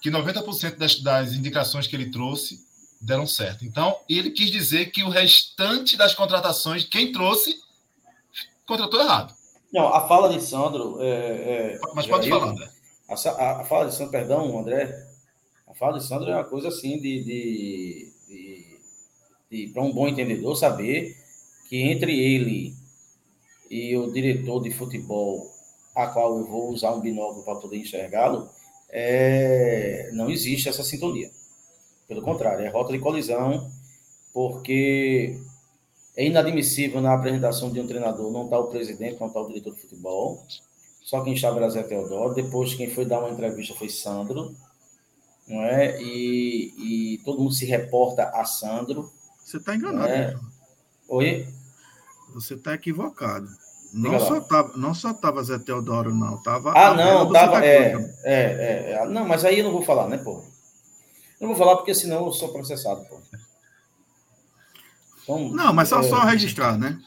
que 90% das, das indicações que ele trouxe deram certo. Então, ele quis dizer que o restante das contratações, quem trouxe, contratou errado. Não, a fala de Sandro. É, é, Mas pode falar, André. A, a, a, fala de Sandro, perdão, André. A fala de Sandro é uma coisa assim de, de, de, de para um bom entendedor saber que entre ele e o diretor de futebol, a qual eu vou usar um binóculo para poder enxergá-lo, é, não existe essa sintonia. Pelo contrário, é rota de colisão, porque é inadmissível na apresentação de um treinador não estar tá o presidente, não estar tá o diretor de futebol. Só quem estava era Zé Teodoro. Depois, quem foi dar uma entrevista foi Sandro. Não é? E, e todo mundo se reporta a Sandro. Você está enganado. É? Oi? Você está equivocado. Não só, tava, não só tava Zé Teodoro, não. Tava ah, não, tava. É, é, é, é, Não, mas aí eu não vou falar, né, pô? Eu não vou falar porque senão eu sou processado, pô. Então, não, mas só, é, só registrar, né?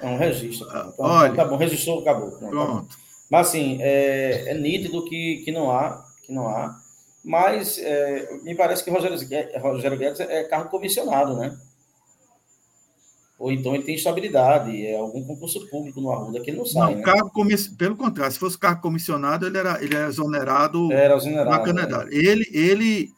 É um registro. Então, Olha, tá bom, registrou, acabou. Não, pronto. Tá mas assim, é, é, nítido que, que não há, que não há. Mas é, me parece que Rogério, Rogério Guedes é cargo comissionado, né? Ou então ele tem estabilidade, é algum concurso público no Arruda que ele não sai. Não, né? cargo. Pelo contrário, se fosse cargo comissionado, ele era, ele era exonerado, era exonerado na Canadá. Ele, ele,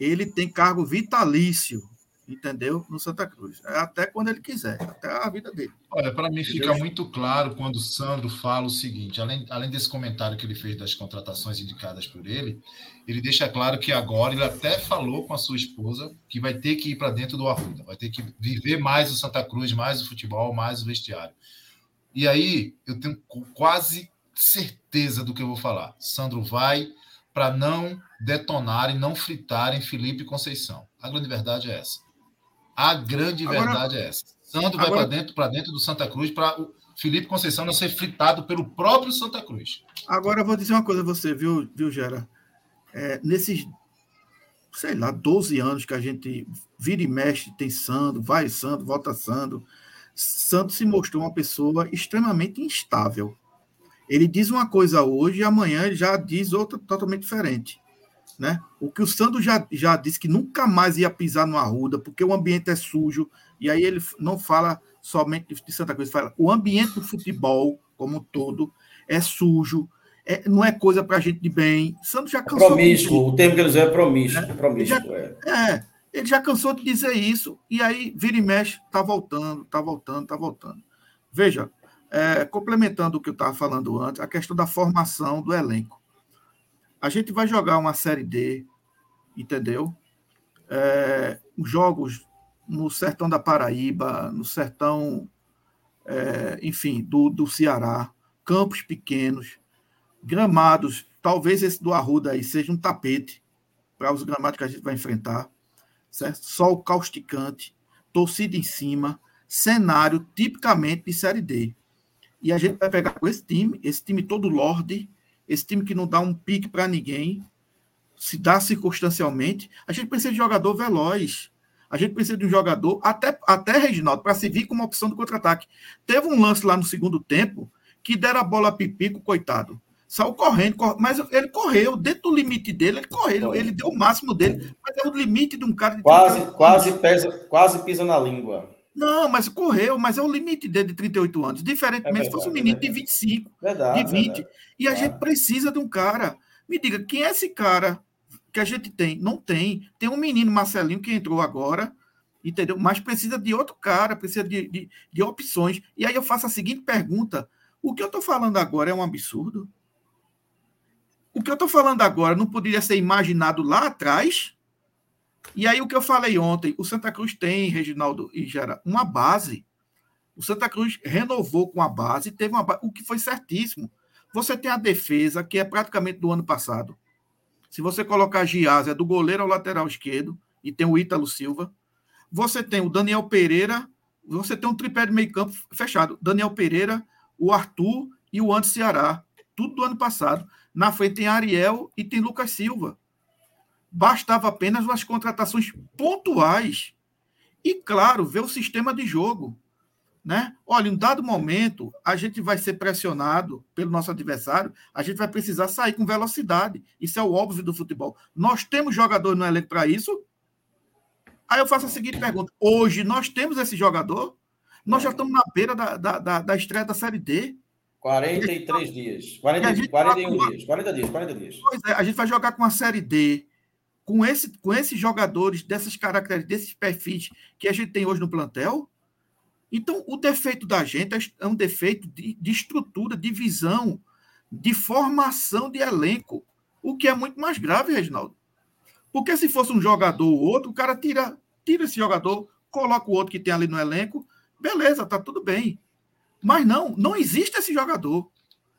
ele tem cargo vitalício entendeu? No Santa Cruz. Até quando ele quiser, até a vida dele. Olha, para mim fica muito claro quando o Sandro fala o seguinte: além, além desse comentário que ele fez das contratações indicadas por ele, ele deixa claro que agora ele até falou com a sua esposa que vai ter que ir para dentro do Arruda, vai ter que viver mais o Santa Cruz, mais o futebol, mais o vestiário. E aí eu tenho quase certeza do que eu vou falar. Sandro vai para não detonar e não fritarem Felipe Conceição. A grande verdade é essa. A grande agora, verdade é essa. Sandro vai para dentro, para dentro do Santa Cruz para o Felipe Conceição não ser fritado pelo próprio Santa Cruz. Agora eu vou dizer uma coisa a você, viu, viu Gera? É, nesses, sei lá, 12 anos que a gente vira e mexe, tem Sandro, vai Sandro, volta Sandro, Santos se mostrou uma pessoa extremamente instável. Ele diz uma coisa hoje e amanhã ele já diz outra totalmente diferente. Né? O que o Sandro já, já disse que nunca mais ia pisar no Arruda, porque o ambiente é sujo, e aí ele não fala somente de Santa Cruz, fala o ambiente do futebol como um todo é sujo, é, não é coisa para gente de bem. Sandro já cansou. É promíscuo, o termo que ele usa é promíscuo. É, promíscuo ele já, é. é. ele já cansou de dizer isso, e aí vira e mexe, tá voltando, tá voltando, tá voltando. Veja, é, complementando o que eu estava falando antes, a questão da formação do elenco. A gente vai jogar uma Série D, entendeu? É, jogos no sertão da Paraíba, no sertão, é, enfim, do, do Ceará, campos pequenos, gramados, talvez esse do Arruda aí seja um tapete para os gramados que a gente vai enfrentar, certo? Sol causticante, torcida em cima, cenário tipicamente de Série D. E a gente vai pegar com esse time, esse time todo lorde, esse time que não dá um pique para ninguém, se dá circunstancialmente, a gente precisa de jogador veloz. A gente precisa de um jogador, até, até Reginaldo, para servir como opção do contra-ataque. Teve um lance lá no segundo tempo que deram a bola a Pipico, coitado. Saiu correndo, mas ele correu, dentro do limite dele, ele correu, ele deu o máximo dele, mas é o limite de um cara. De quase, quase, pesa, quase pisa na língua. Não, mas correu, mas é o limite dele de 38 anos. Diferentemente, é se fosse um menino é de 25, verdade, de 20. Verdade. E a é. gente precisa de um cara. Me diga, quem é esse cara que a gente tem? Não tem. Tem um menino, Marcelinho, que entrou agora, entendeu? Mas precisa de outro cara, precisa de, de, de opções. E aí eu faço a seguinte pergunta: o que eu estou falando agora é um absurdo? O que eu estou falando agora não poderia ser imaginado lá atrás? E aí o que eu falei ontem, o Santa Cruz tem, Reginaldo e Gera, uma base. O Santa Cruz renovou com a base, teve uma base, o que foi certíssimo. Você tem a defesa, que é praticamente do ano passado. Se você colocar Giaz, é do goleiro ao lateral esquerdo, e tem o Ítalo Silva. Você tem o Daniel Pereira, você tem um tripé de meio campo fechado. Daniel Pereira, o Arthur e o Antes Ceará. Tudo do ano passado. Na frente tem Ariel e tem Lucas Silva bastava apenas umas contratações pontuais e, claro, ver o sistema de jogo. Né? Olha, em um dado momento, a gente vai ser pressionado pelo nosso adversário, a gente vai precisar sair com velocidade. Isso é o óbvio do futebol. Nós temos jogadores no elenco para isso? Aí eu faço a seguinte pergunta: hoje nós temos esse jogador? Nós já estamos na beira da, da, da, da estreia da Série D. 43 dias. 40, 41 dias. 40 dias, 40 dias. Pois é, a gente vai jogar com a Série D com, esse, com esses jogadores, dessas características, desses perfis que a gente tem hoje no plantel. Então, o defeito da gente é um defeito de, de estrutura, de visão, de formação de elenco, o que é muito mais grave, Reginaldo. Porque se fosse um jogador ou outro, o cara tira, tira esse jogador, coloca o outro que tem ali no elenco, beleza, tá tudo bem. Mas não, não existe esse jogador.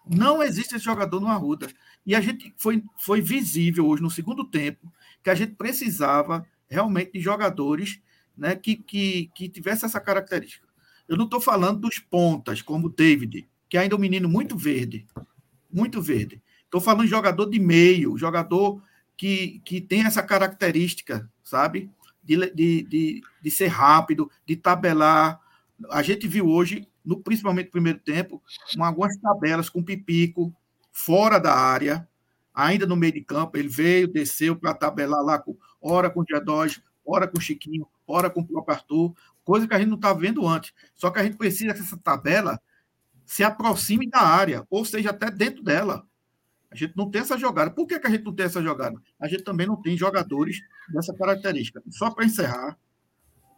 Não existe esse jogador no Arruda. E a gente foi, foi visível hoje no segundo tempo que a gente precisava realmente de jogadores né, que, que, que tivessem essa característica. Eu não estou falando dos pontas, como o David, que ainda é um menino muito verde. Muito verde. Estou falando de jogador de meio, jogador que, que tem essa característica, sabe? De, de, de, de ser rápido, de tabelar. A gente viu hoje, no, principalmente no primeiro tempo, uma, algumas tabelas com pipico fora da área, ainda no meio de campo. Ele veio, desceu para tabelar lá, com, hora com o G2, hora com o Chiquinho, hora com o próprio Arthur, coisa que a gente não estava vendo antes. Só que a gente precisa que essa tabela se aproxime da área, ou seja, até dentro dela. A gente não tem essa jogada. Por que, que a gente não tem essa jogada? A gente também não tem jogadores dessa característica. Só para encerrar,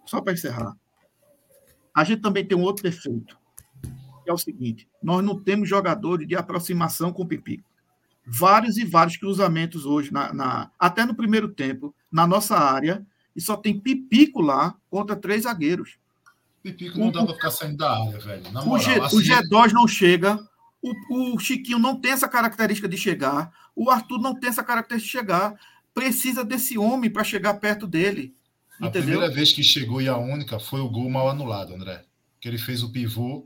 só para encerrar, a gente também tem um outro defeito, que é o seguinte: nós não temos jogadores de aproximação com o Pipico. Vários e vários cruzamentos hoje, na, na, até no primeiro tempo, na nossa área, e só tem Pipico lá contra três zagueiros. Pipico não o, dá para ficar saindo da área, velho. Na moral, o, G, assim... o G2 não chega, o, o Chiquinho não tem essa característica de chegar. O Arthur não tem essa característica de chegar. Precisa desse homem para chegar perto dele. A entendeu? primeira vez que chegou e a única foi o gol mal anulado, André. Que ele fez o pivô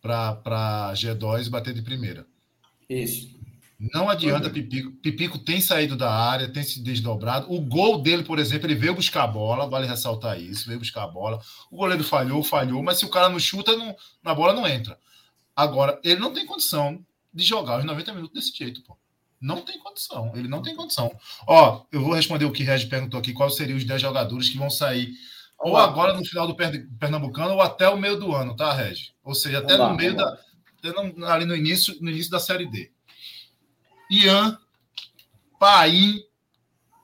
para G2 bater de primeira. Isso. Não adianta Pipico. Pipico tem saído da área, tem se desdobrado. O gol dele, por exemplo, ele veio buscar a bola, vale ressaltar isso, veio buscar a bola. O goleiro falhou, falhou, mas se o cara não chuta, não, na bola não entra. Agora, ele não tem condição de jogar os 90 minutos desse jeito, pô. Não tem condição. Ele não tem condição. Ó, eu vou responder o que o Reg perguntou aqui: quais seriam os 10 jogadores que vão sair ou agora no final do Pernambucano ou até o meio do ano, tá, Reg? Ou seja, até no meio da. ali no início, no início da série D. Ian, Paim,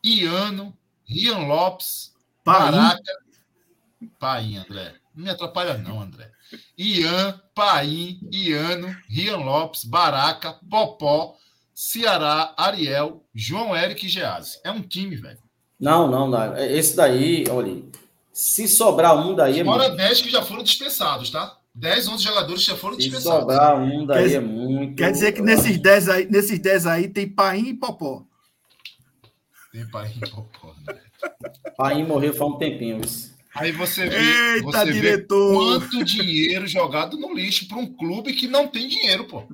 Iano, Rian Lopes, Baraca. Paim, André. Não me atrapalha, não, André. Ian, Paim, Iano, Rian Lopes, Baraca, Popó, Ceará, Ariel, João Eric e Gease. É um time, velho. Não, não, não. Esse daí, olha, se sobrar um daí Fora é muito... 10 que já foram dispensados, tá? 10, 11 jogadores já foram dispensados. Se sobrar um daí quer, é muito. Quer dizer que nesses 10 aí, nesses 10 aí tem Paim e Popó. Tem Paim e Popó, né? Paim morreu faz um tempinho, isso. Aí você vê, Eita, você diretor. vê quanto dinheiro jogado no lixo para um clube que não tem dinheiro, pô.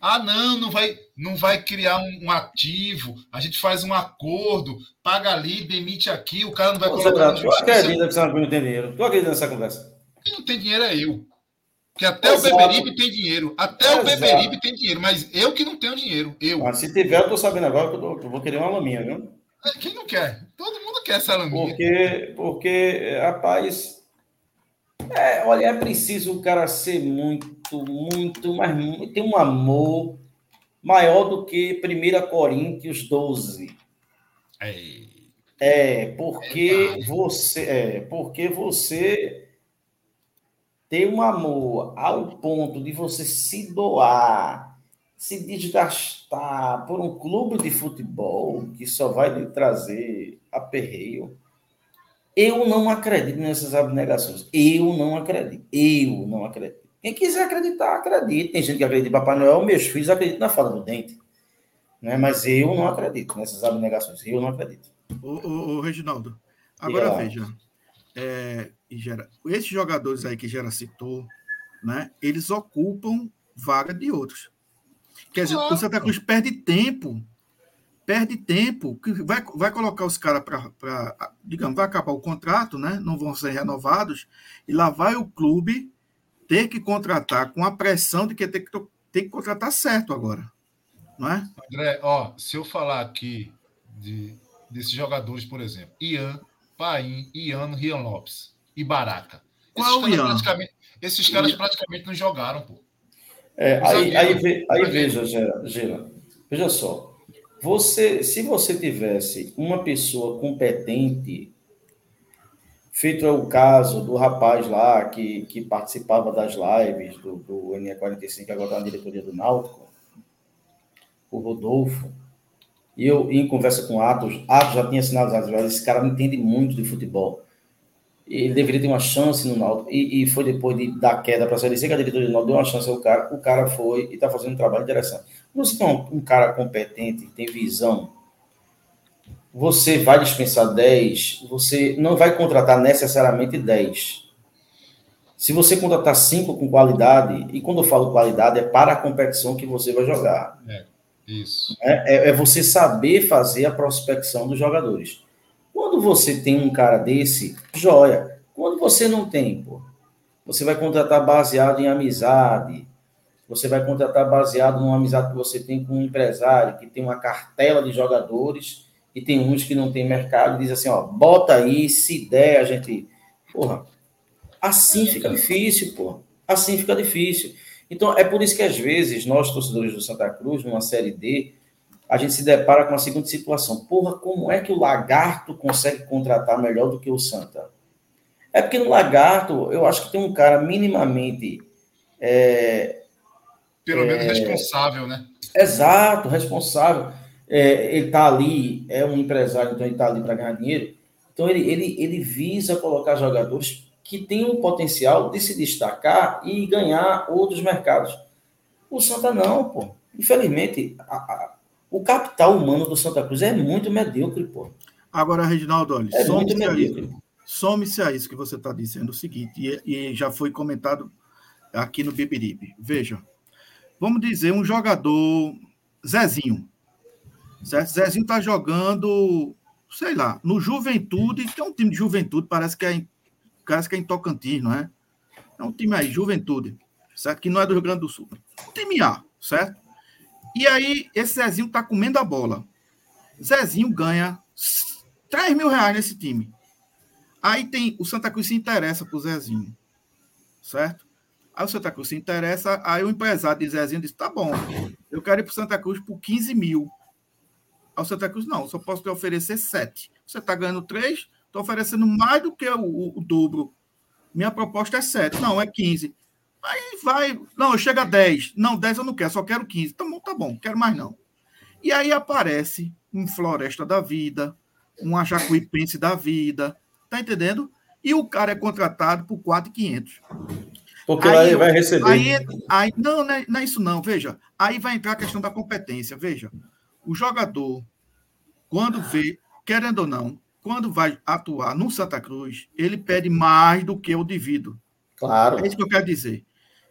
Ah, não, não vai, não vai criar um, um ativo. A gente faz um acordo, paga ali, demite aqui, o cara não vai colocar. Brato, tu acredita que você não tem dinheiro? Tu acredita nessa conversa? Quem não tem dinheiro é eu. Porque até Exato. o Beberibe tem dinheiro. Até Exato. o Beberibe tem dinheiro, mas eu que não tenho dinheiro. Eu. Ah, se tiver, eu tô sabendo agora que eu, tô, eu vou querer uma laminha, viu? É, quem não quer? Todo mundo quer essa laminha. Porque, porque rapaz, é, olha, é preciso o cara ser muito, muito, mas tem um amor maior do que 1 Coríntios 12. É, é porque é você, é, porque você tem um amor ao ponto de você se doar, se desgastar por um clube de futebol que só vai lhe trazer aperreio eu não acredito nessas abnegações. Eu não acredito. Eu não acredito. Quem quiser acreditar, acredite. Tem gente que acredita em Papai Noel, meus filhos acreditam na fala do dente. Né? Mas eu não acredito nessas abnegações. Eu não acredito. Ô, ô, ô Reginaldo, agora veja. É, Gera, esses jogadores aí que Gera citou, né, eles ocupam vaga de outros. Quer dizer, o Santa Cruz perde tempo perde tempo, vai, vai colocar os caras para, digamos, vai acabar o contrato, né? não vão ser renovados, e lá vai o clube ter que contratar com a pressão de que tem que, tem que contratar certo agora. Não é? André, ó, se eu falar aqui de, desses jogadores, por exemplo, Ian, Paim, Iano, Rian Lopes e Baraca. Qual esses caras, praticamente, esses caras praticamente não jogaram, pô. É, aí, aí, aí, veja, Gera, veja só. Você, se você tivesse uma pessoa competente, feito é o caso do rapaz lá que, que participava das lives do, do NE45, que agora está na diretoria do Náutico, o Rodolfo, e eu, em conversa com Atos, Atos já tinha sinalizado, esse cara não entende muito de futebol. Ele deveria ter uma chance no Náutico, e, e foi depois de, da queda para a Série C que a diretoria do Náutico deu uma chance ao cara, o cara foi e está fazendo um trabalho interessante. Você tem um, um cara competente, tem visão, você vai dispensar 10, você não vai contratar necessariamente 10. Se você contratar cinco com qualidade, e quando eu falo qualidade, é para a competição que você vai jogar. É, isso. É, é, é você saber fazer a prospecção dos jogadores. Quando você tem um cara desse, joia. Quando você não tem, pô, você vai contratar baseado em amizade, você vai contratar baseado numa amizade que você tem com um empresário que tem uma cartela de jogadores e tem uns que não tem mercado e diz assim, ó, bota aí, se der, a gente. Porra, assim fica difícil, porra. Assim fica difícil. Então, é por isso que, às vezes, nós, torcedores do Santa Cruz, numa Série D, a gente se depara com a seguinte situação. Porra, como é que o Lagarto consegue contratar melhor do que o Santa? É porque no Lagarto, eu acho que tem um cara minimamente. É, Pelo menos é, responsável, né? Exato, responsável. É, ele está ali, é um empresário, então ele está ali para ganhar dinheiro. Então ele, ele, ele visa colocar jogadores que têm o potencial de se destacar e ganhar outros mercados. O Santa não, pô. Infelizmente, a, a, o capital humano do Santa Cruz é muito medíocre, pô. Agora, Reginaldo, olha, é some-se a, isso, some a isso que você está dizendo, o seguinte, e, e, já foi comentado aqui no Bibiribe. Veja, vamos dizer, um jogador, Zezinho, certo? Zezinho está jogando, sei lá, no Juventude, tem um time de Juventude, parece que é em, parece que é em Tocantins, não é? É um time aí, Juventude, certo? Que não é do Rio Grande do Sul. Time A, certo? E aí, esse Zezinho tá comendo a bola. Zezinho ganha 3 mil reais nesse time. Aí tem o Santa Cruz se interessa pro Zezinho. Certo? Aí o Santa Cruz se interessa, aí o empresário de Zezinho diz: tá bom, eu quero ir pro Santa Cruz por 15 mil. Aí o Santa Cruz, não, só posso te oferecer 7. Você tá ganhando 3, tô oferecendo mais do que o, o, o dobro. Minha proposta é 7. Não, é 15. Aí vai, não, chega a 10. Não, 10 eu não quero, só quero 15. Tá bom, tá bom, quero mais não. E aí aparece um Floresta da Vida, um Ajacuipense da Vida, tá entendendo? E o cara é contratado por 4,500. Porque aí, vai receber. Aí, aí, não, não é, não é isso não, veja. Aí vai entrar a questão da competência, veja. O jogador, quando vê, querendo ou não, quando vai atuar no Santa Cruz, ele pede mais do que o devido. Claro. É isso que eu quero dizer.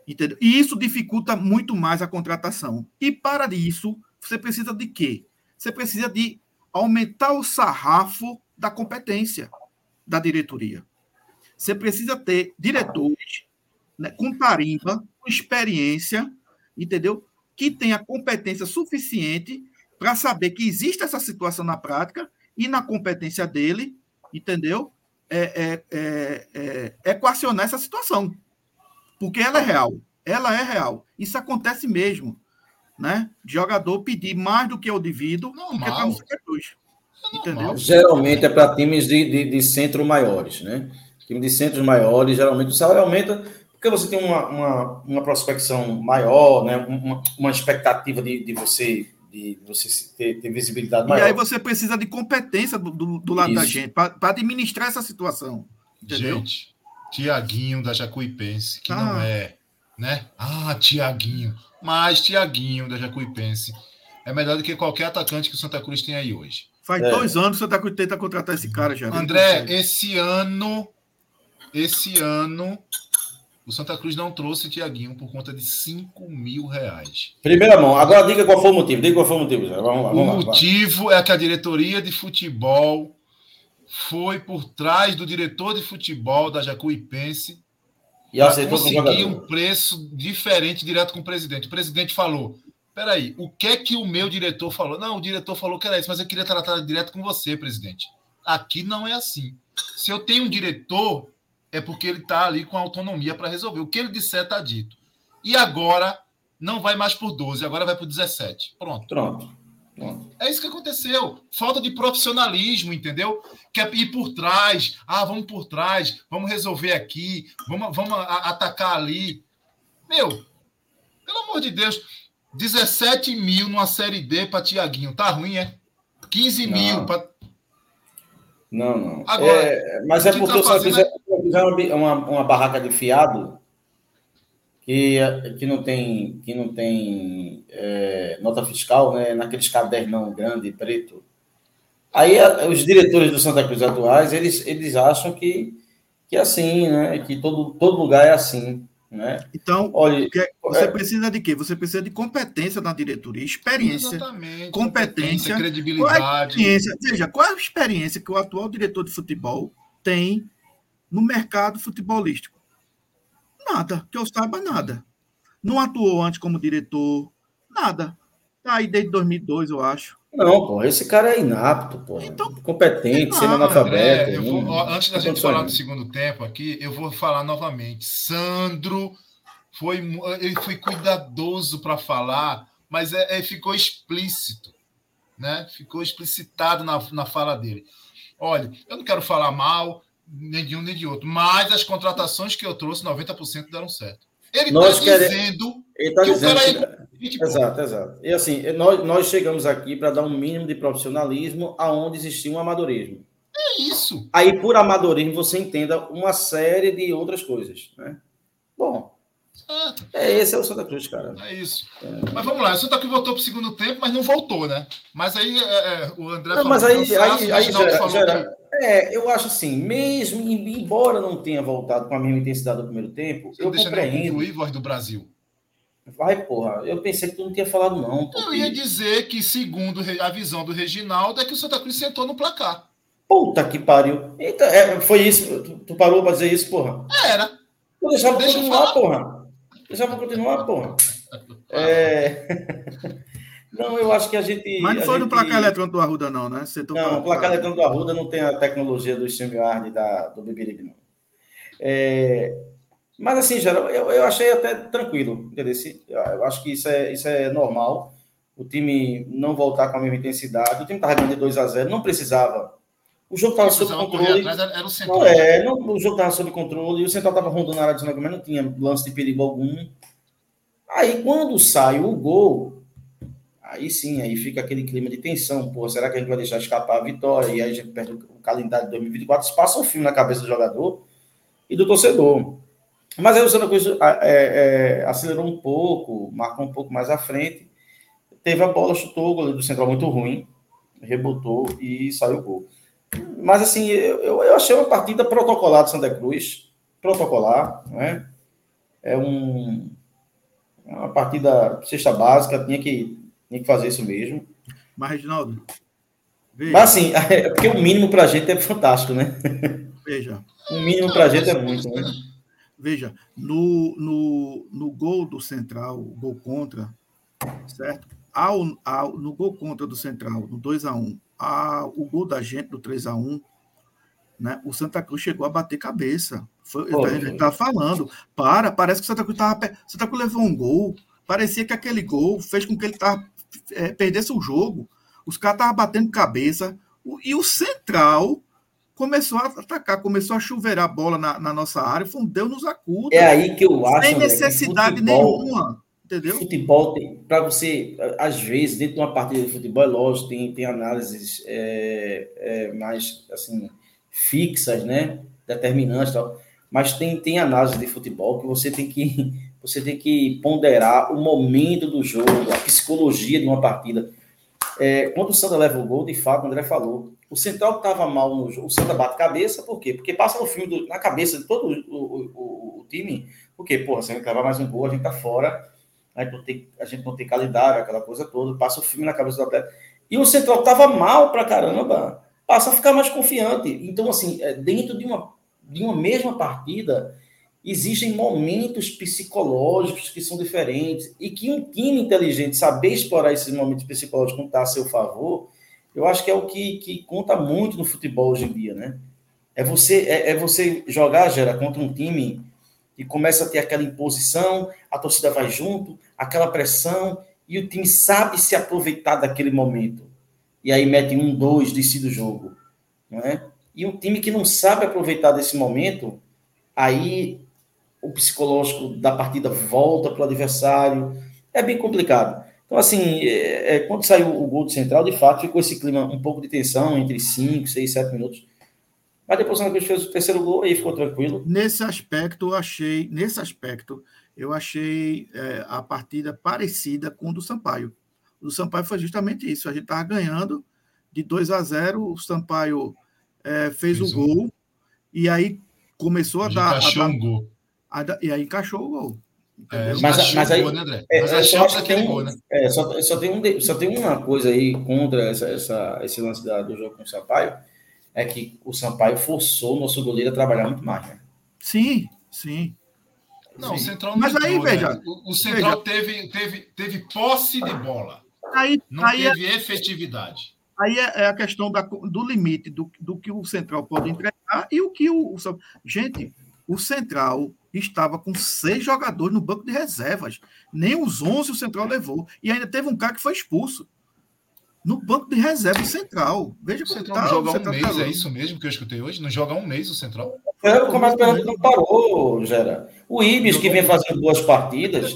Entendeu? E isso dificulta muito mais a contratação. E para isso, você precisa de quê? Você precisa de aumentar o sarrafo da competência da diretoria. Você precisa ter diretores né, com tarimba, com experiência, entendeu? Que tenha competência suficiente para saber que existe essa situação na prática e na competência dele, entendeu? É, é, é, é equacionar essa situação porque ela é real. Ela é real. Isso acontece mesmo, né? De jogador pedir mais do que o devido, Normal. porque está no Cruz. É entendeu? Geralmente é para times de, de, de centro maiores, né? Time de centros maiores, geralmente o salário aumenta porque você tem uma, uma, uma prospecção maior, né? uma, uma expectativa de, de você de você ter, ter, visibilidade maior. E aí você precisa de competência do, do, do lado Isso. da gente para administrar essa situação. Entendeu? Gente, Tiaguinho da Jacuipense, que ah. não é, né? Ah, Tiaguinho. Mas Tiaguinho da Jacuipense é melhor do que qualquer atacante que o Santa Cruz tem aí hoje. Faz é. dois anos que o Santa Cruz tenta contratar esse cara já. André, esse ano, esse ano, o Santa Cruz não trouxe Tiaguinho por conta de 5 mil reais. Primeira mão. Agora diga qual foi o motivo. Diga qual foi o motivo. Vamos lá, vamos o motivo é que a diretoria de futebol foi por trás do diretor de futebol da Jacuipense e aceitou conseguir um preço diferente direto com o presidente. O presidente falou: peraí, o que é que o meu diretor falou? Não, o diretor falou que era isso, mas eu queria tratar direto com você, presidente. Aqui não é assim. Se eu tenho um diretor, é porque ele está ali com autonomia para resolver. O que ele disser está dito. E agora não vai mais por 12, agora vai por 17. Pronto. Pronto. É isso que aconteceu. Falta de profissionalismo, entendeu? Quer ir por trás. Ah, vamos por trás, vamos resolver aqui, vamos, vamos atacar ali. Meu, pelo amor de Deus, 17 mil numa série D para Tiaguinho. Tá ruim, é? 15 não. mil para. Não, não. Agora, é, mas é porque tá se fizer, uma, uma barraca de fiado, que, que não tem, que não tem é, nota fiscal, né, naqueles cadernão grande, preto. Aí a, os diretores do Santa Cruz atuais, eles, eles acham que que é assim, né? Que todo, todo lugar é assim. Né? Então, Olha, você é... precisa de quê? Você precisa de competência na diretoria, experiência, Exatamente, competência, credibilidade. Qual é experiência, veja, qual é a experiência que o atual diretor de futebol tem no mercado futebolístico? Nada, que eu saiba nada. Não atuou antes como diretor, nada. Está aí desde 2002, eu acho. Não, pô, esse cara é inapto, pô. Então, Competente, sendo analfabeto. É, vou, antes da gente falar do segundo tempo aqui, eu vou falar novamente. Sandro foi, ele foi cuidadoso para falar, mas é, é, ficou explícito, né? Ficou explicitado na, na fala dele. Olha, eu não quero falar mal nem de um nem de outro, mas as contratações que eu trouxe, 90% deram certo. Ele está dizendo ele tá que dizendo o cara é... Exato, exato. E assim, nós, nós chegamos aqui para dar um mínimo de profissionalismo aonde existia um amadorismo. É isso. Aí, por amadorismo, você entenda uma série de outras coisas, né? Bom, é, esse é o Santa Cruz, cara. É isso. É. Mas vamos lá, o Santa Cruz voltou para o segundo tempo, mas não voltou, né? Mas aí é, é o André não, mas aí, aí, aí gera, gera, É, eu acho assim, mesmo embora não tenha voltado com a mesma intensidade do primeiro tempo, Você eu compreendo. voz do Brasil. Vai, porra. Eu pensei que tu não tinha falado, não. Eu ia dizer que, segundo a visão do Reginaldo, é que o Santa Cruz sentou no placar. Puta que pariu. Eita, é, foi isso. Tu, tu, parou pra dizer isso, porra? Era. Vou deixar pra Deixa continuar, porra. Deixar pra continuar, porra. É... Não, eu acho que a gente. Mas não foi gente... no placar eletrônico do Arruda, não, né? Sentou não, o placar eletrônico do Arruda não tem a tecnologia do StreamYard da, do Beberibe, não. É... Mas, assim, geral, eu, eu achei até tranquilo, entendeu? Eu acho que isso é, isso é normal. O time não voltar com a mesma intensidade. O time estava ganhando de 2 a 0 não precisava. O jogo estava sob controle. Era o central. Não, é, não, o jogo estava sob controle. E o central estava rondando a área de mas não tinha lance de perigo algum. Aí, quando sai o gol, aí sim, aí fica aquele clima de tensão. Pô, será que a gente vai deixar escapar a vitória? E aí a gente perde o calendário de 2024. Passa um filme na cabeça do jogador e do torcedor. Mas aí o Santa Cruz é, é, acelerou um pouco, marcou um pouco mais à frente. Teve a bola, chutou o goleiro do Central muito ruim, rebotou e saiu o gol. Mas assim, eu, eu achei uma partida protocolar do Santa Cruz, protocolar, né? É um, é uma partida cesta básica, tinha que, tinha que fazer isso mesmo. Mas, Reginaldo. Veja. Mas assim, é porque o mínimo pra gente é fantástico, né? Veja. O mínimo pra gente é muito, né? Veja, no, no, no gol do Central, gol contra, certo? Ao, ao, no gol contra do Central, no 2 a 1 a, o gol da gente, do 3 a 1 né? O Santa Cruz chegou a bater cabeça. Foi, a gente estava falando. Para, parece que o Santa Cruz estava. Santa Cruz levou um gol. Parecia que aquele gol fez com que ele tava, é, perdesse o jogo. Os caras estavam batendo cabeça. O, e o Central começou a atacar, começou a chuveirar a bola na, na nossa área, foi um Deus nos acuda. É aí que eu acho. Sem necessidade futebol, nenhuma. Entendeu? Futebol tem, para você, às vezes, dentro de uma partida de futebol, é lógico, tem, tem análises é, é, mais assim, fixas, né? Determinantes tal. Mas tem, tem análise de futebol que você tem que você tem que ponderar o momento do jogo, a psicologia de uma partida. É, quando o Santa leva o gol, de fato, o André falou, o Central estava mal no jogo. O Santa bate cabeça, por quê? Porque passa no filme do, na cabeça de todo o, o, o, o time. Porque, porra, se a gente levar mais um gol, a gente tá fora. A gente, não tem, a gente não tem calendário, aquela coisa toda. Passa o filme na cabeça do atleta. E o Central estava mal pra caramba. Passa a ficar mais confiante. Então, assim, é, dentro de uma, de uma mesma partida, existem momentos psicológicos que são diferentes. E que um time inteligente saber explorar esses momentos psicológicos quando está a seu favor eu acho que é o que, que conta muito no futebol hoje em dia, né? É você, é, é você jogar, Gera, contra um time e começa a ter aquela imposição, a torcida vai junto, aquela pressão, e o time sabe se aproveitar daquele momento. E aí mete um, dois, decide o jogo. Não é? E um time que não sabe aproveitar desse momento, aí o psicológico da partida volta para o adversário. É bem complicado. Então, assim, é, é, quando saiu o gol do Central, de fato, ficou esse clima um pouco de tensão entre 5, 6, 7 minutos. Mas depois o Santa fez o terceiro gol e ficou tranquilo. Nesse aspecto, eu achei, nesse aspecto, eu achei é, a partida parecida com o do Sampaio. O do Sampaio foi justamente isso. A gente estava ganhando de 2 a 0, o Sampaio é, fez, fez o gol, um. e aí começou a dar. Encaixou a dar, um gol. E aí encaixou o gol. É, mas, mas aí, gol, né, André? É, mas é, a chance que tem, gol, né? é, só, só, tem um, só tem uma coisa aí contra essa, essa, esse lance da, do jogo com o Sampaio, é que o Sampaio forçou o nosso goleiro a trabalhar muito mais, né? Sim, sim. Não, o sim. Central não Mas aí, entrou, né? veja, O, o Central Teve, teve, teve posse de bola. Aí, Não aí, é, teve efetividade. aí é, é a questão da, do limite do, do que o Central pode entregar e o que o. o gente, o Central estava com seis jogadores no banco de reservas. Nem os 11 o Central levou. E ainda teve um cara que foi expulso. No banco de reserva o Central. Veja O como Central tá, não joga o um mês, tá é isso mesmo que eu escutei hoje? Não joga um mês o Central? É, o Campeonato Pernambucano parou, Gera. O Ibis, que vem fazendo boas partidas,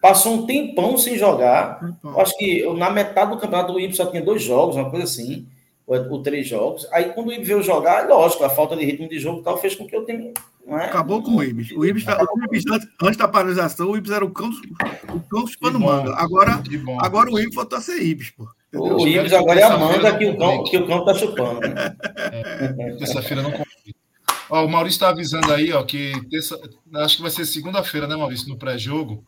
passou um tempão sem jogar. Eu acho que na metade do campeonato o Ibis só tinha dois jogos, uma coisa assim, ou, ou três jogos. Aí quando o Ibis veio jogar, lógico, a falta de ritmo de jogo e tal fez com que o time. Não é? Acabou com o Ibis. O Ibis, tá, o Ibis antes, antes da paralisação, o Ibis era o cão, o cão chupando manga. Agora, agora o Ibis voltou a ser Ibis, pô. Entendeu? O Ibis agora é a manga que o cão, que o cão tá chupando. Né? Terça-feira não complica. Ó, o Maurício está avisando aí, ó, que terça, acho que vai ser segunda-feira, né, Maurício, no pré-jogo.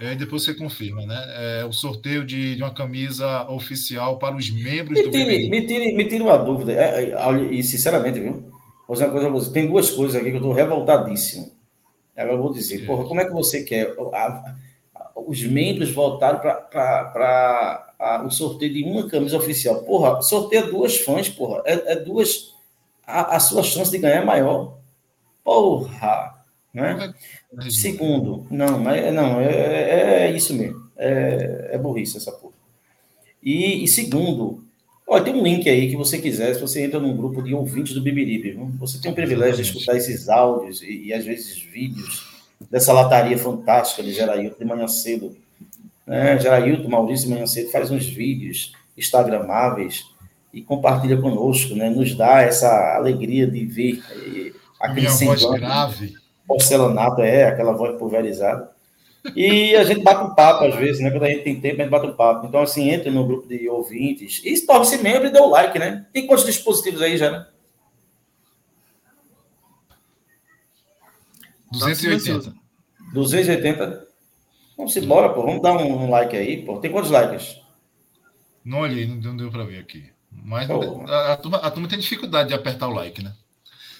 É, e depois você confirma, né? É, o sorteio de, de uma camisa oficial para os membros Me do tire, BBB. me tire, me tire uma dúvida. É, é, e sinceramente, viu? Vou dizer uma coisa você. Tem duas coisas aqui que eu estou revoltadíssimo. Agora eu vou dizer, porra, como é que você quer a- a- os membros voltaram para o sorteio de uma camisa oficial? Porra, sorteia duas fãs, porra. É, é duas. A, a sua chance de ganhar é maior. Porra! Né? Segundo, não, mas não, é, é isso mesmo. É, é burrice essa porra. E, e segundo, olha, tem um link aí que você quiser, se você entra num grupo de ouvintes do Bibiribe, viu? você tem o privilégio de escutar esses áudios e, e às vezes vídeos dessa lataria fantástica de Gerailton de manhã cedo. Né? Gerailton, Maurício de manhã cedo faz uns vídeos instagramáveis e compartilha conosco, né? nos dá essa alegria de ver eh, aquele Minha voz grave. porcelanato, é, aquela voz pulverizada. E a gente bate um papo às vezes, né? Quando a gente tem tempo, a gente bate um papo. Então, assim, entre no grupo de ouvintes e torne-se membro e dê o like, né? Tem quantos dispositivos aí já, né? 280. 280? Vamos embora, pô. Vamos dar um, um like aí, pô. Tem quantos likes? Não olhei, não deu, não para ver aqui. Mas a, a turma, a turma tem dificuldade de apertar o like, né?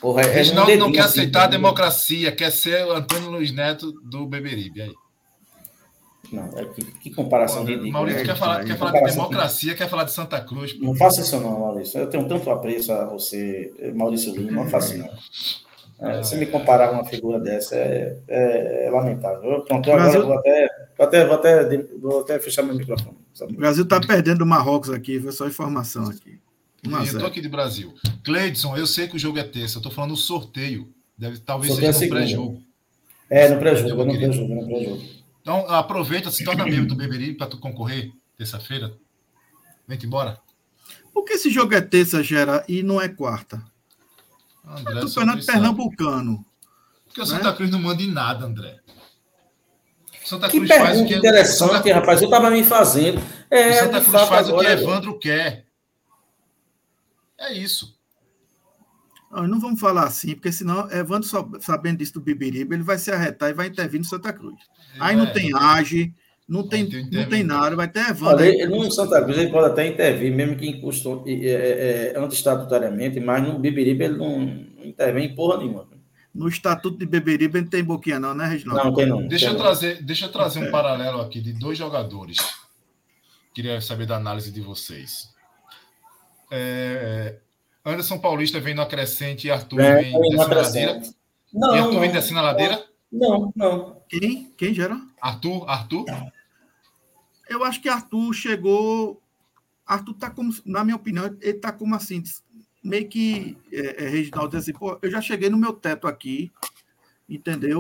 Porra, é, Reginaldo não dedinho quer assim, aceitar a né? democracia, quer ser o Antônio Luiz Neto do Beberibe. Aí. Não, é que, que comparação ridícula. Maurício é, quer falar, é, quer falar de democracia, quer falar de Santa Cruz. pô. Não faça isso não, Maurício. Eu tenho tanto apreço a você, Maurício Lima. Não faça isso não. É, você me comparar com uma figura dessa é, é- é lamentável. Eu, pronto, agora Brasil- vou até, vou até, vou até, vou até fechar meu microfone. O Brasil está perdendo o Marrocos aqui, foi só informação aqui. 1 a Eu 0. aqui de Brasil. Cleidson, eu sei que o jogo é terça, eu tô falando sorteio. Deve, talvez Sorteio seja no pré-jogo. É, no pré-jogo, no pré-jogo, no pré-jogo. Então, aproveita, se torna membro do Beberibe para tu concorrer terça-feira. Vem embora. Por que esse jogo é terça, Gera, e não é quarta? André, Do só Campeonato tu sabe. Pernambucano. Porque o Santa Cruz não manda em nada, André. O Santa Que Cruz faz o pergunta que é- interessante, Santa- rapaz. Eu estava me fazendo. O É, Santa de Cruz faz o que agora- Evandro quer. É isso. Não vamos falar assim, porque senão, Evandro, sabendo disso do Bibiriba, ele vai se arretar e vai intervir no Santa Cruz. Aí não É, tem age, não tem, não tem nada, vai ter Evandro. Olha, ele- no Santa Cruz ele pode até intervir, mesmo que custo, é, é, é, anti-estatutariamente, mas no Bibiribe ele não, não intervém em porra nenhuma. No Estatuto de Beberiba não tem boquinha, não, né, Reginaldo? Não, tem não. Deixa tem eu trazer, deixa eu trazer um paralelo aqui de dois jogadores. Queria saber da análise de vocês. É, Anderson Paulista vem no acrescente e Arthur É, vem não descendo a acrescenta. ladeira. Não, e Arthur não, vem descendo a ladeira? não, não. Quem? Quem gera? Arthur, Arthur. Eu acho que Arthur chegou. Arthur tá como, na minha opinião, ele tá como assim, meio que é, é, Reginaldo diz assim, pô, eu já cheguei no meu teto aqui, entendeu?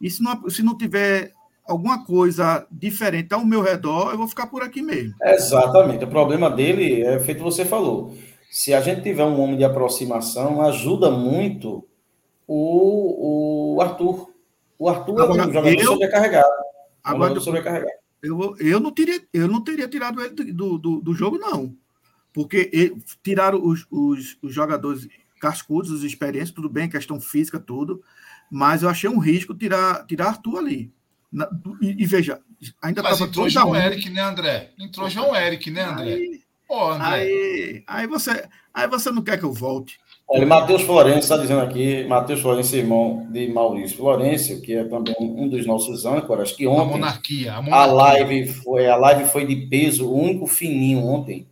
E se não, se não tiver alguma coisa diferente ao meu redor, eu vou ficar por aqui mesmo. Exatamente. O problema dele é feito você falou. Se a gente tiver um homem de aproximação, ajuda muito o, o Arthur. O Arthur Agora, é um jogador eu- sobrecarregado. É um Agora, jogador sobrecarregado. eu, eu, não teria, eu não teria tirado ele do, do, do jogo, não. Porque ele- tiraram os, os, os jogadores cascudos, os experientes, tudo bem, questão física, tudo, mas eu achei um risco tirar, tirar Arthur ali. Na, e, e, veja, ainda Mas entrou João Eric, né, André? Entrou João Eric, né, André? Aí, Pô, André. Aí, aí, você, aí você não quer que eu volte. Olha, Matheus Florencio está dizendo aqui, Matheus Florencio, irmão de Maurício Florencio, que é também um dos nossos âncoras, que ontem a, monarquia, a, monarquia. a live foi a live foi de peso, o único fininho ontem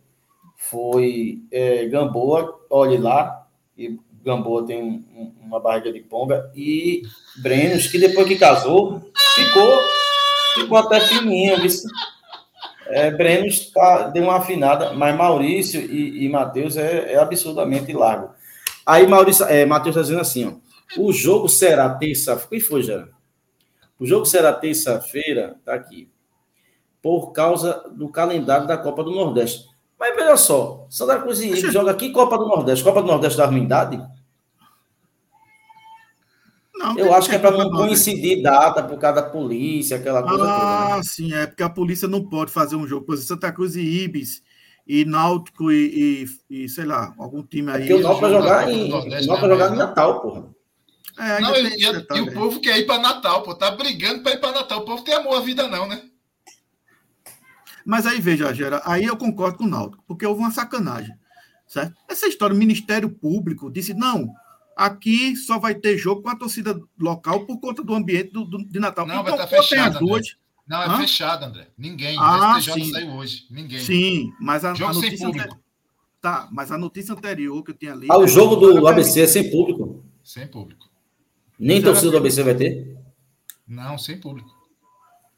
foi é, Gamboa, olhe lá, e Gamboa tem um, uma barriga de pomba, e Brenos, que depois que casou, ficou, ficou até fininho, viu? É, Brenos tá, deu uma afinada, mas Maurício e, e Matheus é, é absurdamente largo. Aí Maurício, é, Matheus está dizendo assim, ó, o jogo será terça, quem foi, já? O jogo será terça-feira, tá aqui, por causa do calendário da Copa do Nordeste. Mas veja só, Santa Cruz e joga aqui Copa do Nordeste, Copa do Nordeste da Armindade? Não, eu acho que é para não coincidir data por causa da polícia, aquela coisa ah, toda. Ah, né? sim, é porque a polícia não pode fazer um jogo. Por exemplo, Santa Cruz e Ibis e Náutico e, e, e, sei lá, algum time aí. É porque o Náutico vai jogar em, Nordeste, vai jogar em Natal, porra. É, não, e, e, e o povo quer ir para Natal, pô, tá brigando para ir para Natal. O povo tem amor à vida, não, né? Mas aí, veja, Gera, aí eu concordo com o Náutico, porque houve uma sacanagem. Certo? Essa história, o Ministério Público disse: não, aqui só vai ter jogo com a torcida local por conta do ambiente do, do de Natal. Não, então, vai estar tá fechado. Duas, não, é Hã? fechado, André. Ninguém. Ah, o STJ sim. saiu hoje. Ninguém. Sim, mas a, jogo a notícia. Sem público. Tá, mas a notícia anterior que eu tinha ali. Ah, o jogo do ABC é sem público. Sem público. Nem torcida do ABC vai ter? Não, sem público.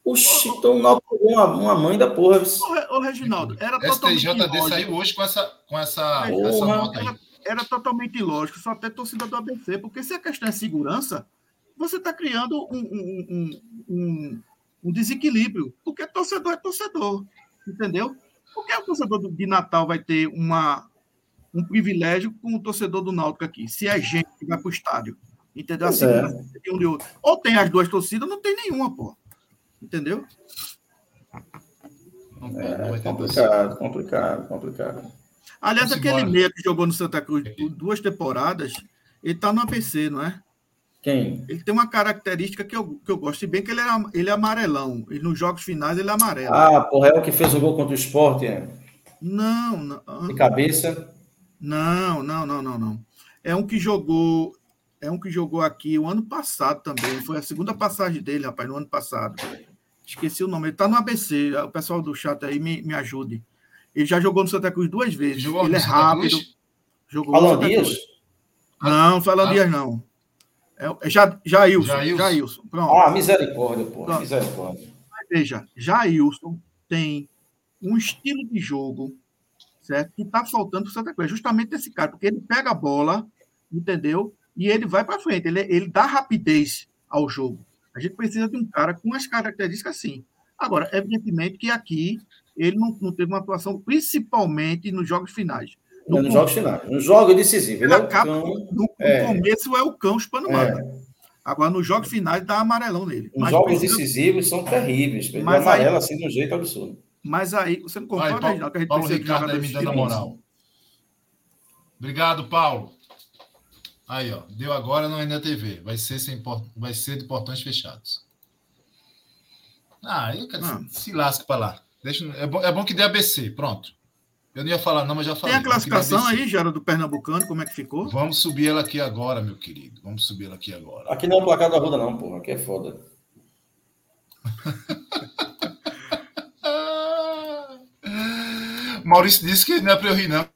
Oxi, então uma, uma mãe da porra. Ô, Reginaldo, era totalmente STJD saiu hoje com essa, com essa, essa nota aí. Era, era totalmente ilógico, só até torcida do ABC, porque se a questão é segurança, você está criando um, um, um, um desequilíbrio, porque torcedor é torcedor, entendeu? Porque o torcedor de Natal vai ter uma, um privilégio com o torcedor do Náutico aqui, se é gente que vai para o estádio, entendeu? Assim, é. de um de outro. Ou tem as duas torcidas, não tem nenhuma, pô. Entendeu? É, complicado, complicado, complicado. Aliás, Vamos aquele meia que jogou no Santa Cruz por duas temporadas, ele está no APC, não é? Quem? Ele tem uma característica que eu, que eu gosto, bem que ele é, ele é amarelão. E nos jogos finais ele é amarelo. Ah, porra, é o que fez o gol contra o esporte, é? Não, não. De cabeça? Não, não, não, não, não. É um que jogou. É um que jogou aqui o ano passado também. Foi a segunda passagem dele, rapaz, no ano passado. Esqueci o nome. Ele tá no ABC. O pessoal do chat aí me, me ajude. Ele já jogou no Santa Cruz duas vezes. Jogou ele é rápido. Cruz? Jogou Alan Dias? Não, foi Alan ah. Dias, não. É, é já, Jailson. Jailson. Jailson. Pronto. Ah, misericórdia, pô. Pronto. Misericórdia. veja, Jailson tem um estilo de jogo certo? que está faltando para o Santa Cruz. É justamente esse cara, porque ele pega a bola, entendeu? E ele vai para frente. Ele, ele dá rapidez ao jogo. A gente precisa de um cara com as características assim. Agora, evidentemente que aqui ele não, não teve uma atuação, principalmente nos jogos finais. No, é, nos jogos finais. No jogo decisivo. Ele, ele é acaba, cão, no, no é. começo é o cão chupando é. Agora, nos jogos finais, dá amarelão nele. Os jogos precisa... decisivos são terríveis. Ele mas aí, assim de um jeito absurdo. Mas aí, você não concorda, Vai, Paulo, que a gente Paulo precisa Ricardo aí me dando moral. Obrigado, Paulo. Aí, ó. Deu agora no NTV. Vai ser, sem, vai ser de portões fechados. Ah, eu quero... ah. se lasca para lá. Deixa, é, bom, é bom que dê ABC, pronto. Eu não ia falar, não, mas já falei. Tem a classificação aí, Gera, do Pernambucano, como é que ficou? Vamos subir ela aqui agora, meu querido. Vamos subir ela aqui agora. Aqui não é o placar da Ruda, não, porra. Aqui é foda. Maurício disse que não é para eu rir, não.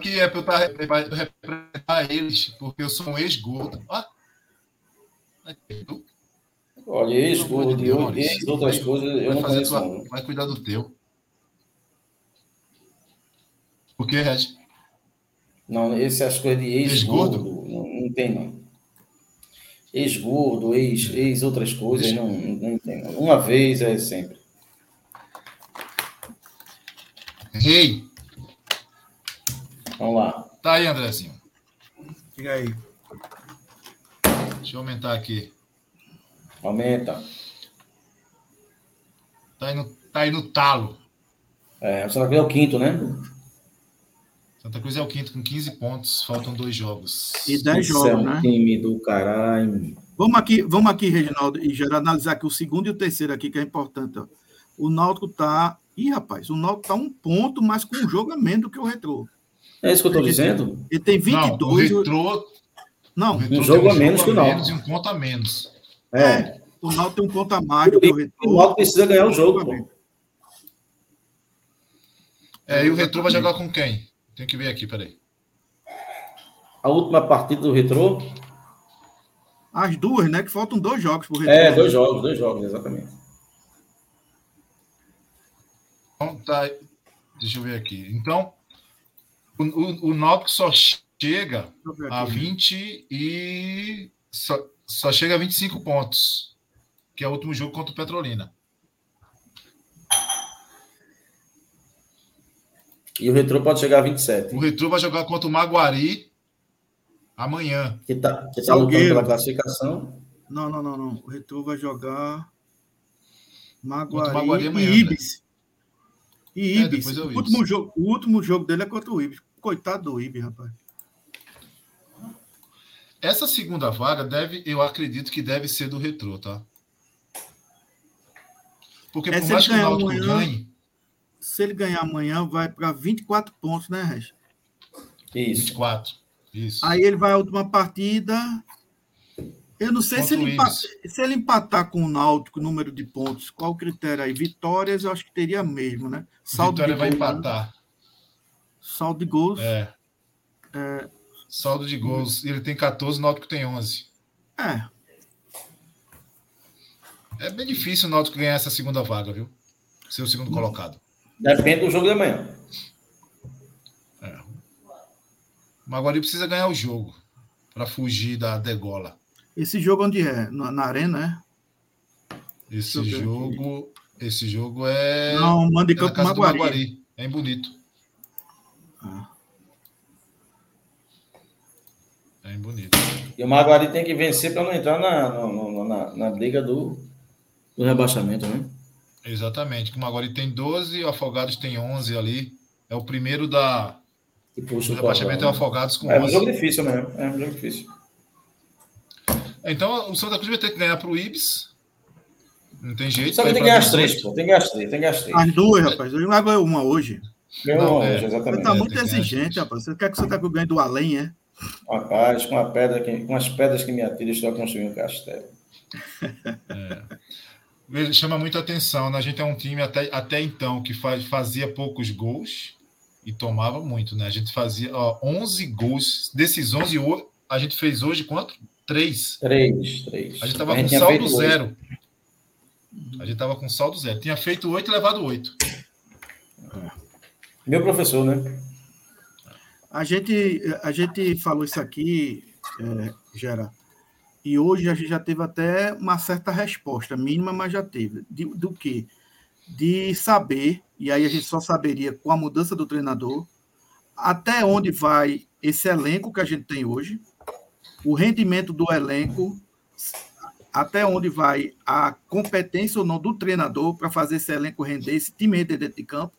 Que é para eu representar eles, porque eu sou um ex-gordo. Ah. Olha, ex-gordo e outras coisas, eu vai não conheço. Tua, vai cuidar do teu. O que, Red? Não, essas coisas de ex-gordo, não, não, tem, não. Ex-gordo, ex, ex outras coisas, não, não tem. Não. Uma vez é sempre. Rei. Vamos lá. Tá aí, Andrezinho. Fica aí. Deixa eu aumentar aqui. Aumenta. Tá aí no, tá aí no talo. É, você vai ver o quinto, né? Santa Cruz é o quinto com 15 pontos, faltam dois jogos. E 10 jogos, é um né? time do caralho. Vamos aqui, vamos aqui, Reginaldo, e já analisar aqui o segundo e o terceiro aqui, que é importante. Ó. O Náutico tá. Ih, rapaz, o Náutico tá um ponto, mas com um jogo a menos do que o Retrô. É isso que eu tô dizendo? Ele tem 22. Não, o Retrô. Não, um jogo a menos que o Náutico. E um ponto a menos. É. é. O Náutico tem um ponto a mais o Retrô. O Náutico precisa ganhar o jogo, pô. É, e o Retrô vai jogar com quem? Tem que ver aqui, peraí. A última partida do Retrô? As duas, né? Que faltam dois jogos pro Retrô. É, dois jogos, dois jogos, exatamente. Então, tá. Deixa eu ver aqui. Então, o, o, o Náutico só chega a 20 e. Só, só chega a 25 pontos, que é o último jogo contra o Petrolina. E o Retro pode chegar a 27. O Retro vai jogar contra o Maguari amanhã. Que tá, que tá lutando pela classificação. Não, não, não, não. O Retro vai jogar Maguari, o Maguari amanhã, e Ibis. Né? E é, Ibis. É, o, último jogo, o último jogo dele é contra o Ibis. Coitado do Ibis, rapaz. Essa segunda vaga deve, eu acredito que deve ser do Retro, tá? Porque por mais que o Náutico ganhe, se ele ganhar amanhã, vai para 24 pontos, né, Regi? Isso. 24. Isso. Aí ele vai à última partida. Eu não sei se ele, empatar, se ele, empatar, com o Náutico, número de pontos, qual o critério aí? Vitórias, eu acho que teria mesmo, né? Saldo Vitória vai gols, empatar. Né? Saldo de gols. É. é. Saldo de gols. Ele tem 14, o Náutico tem 11. É. É bem difícil o Náutico ganhar essa segunda vaga, viu? Ser o segundo colocado. Depende do jogo da manhã. É. O Maguari precisa ganhar o jogo para fugir da degola. Esse jogo onde é? Na, na arena, é? Esse jogo, esse jogo é. Não, manda de campo é Maguari. Maguari. É em bonito. Ah. É em bonito. E o Maguari tem que vencer para não entrar na, na, na, na briga do, do rebaixamento, né? Exatamente. O Maguari tem 12, o Afogados tem 11 ali. É o primeiro da. E puxa o rebaixamento é o Afogados com é, 11. É um jogo difícil mesmo. É um jogo difícil. Então o Santa Cruz vai ter que ganhar para o Ibis. Não tem jeito. Só que tem que ganhar as três, pô. Tem que ganhar as três. Tem que ganhar as três. As duas, rapaz. Ele não ganhou uma hoje. Ganhou uma é. hoje, exatamente. Você tá muito exigente, rapaz. Você quer que o Santa Cruz ganhe do além, é? Rapaz, com, a pedra que, com as pedras que me atiram, estou construindo um castelo. É chama muita atenção. Né? A gente é um time até, até então que faz, fazia poucos gols e tomava muito, né? A gente fazia ó, 11 gols. Desses 11, a gente fez hoje quanto? Três. Três, três. A gente estava com saldo zero. A gente estava com saldo zero. Tinha feito oito e levado oito. Meu professor, né? A gente, a gente falou isso aqui, é, Gera, e hoje a gente já teve até uma certa resposta, mínima, mas já teve. De, do que? De saber, e aí a gente só saberia com a mudança do treinador, até onde vai esse elenco que a gente tem hoje, o rendimento do elenco, até onde vai a competência ou não do treinador para fazer esse elenco render, esse time render dentro de campo,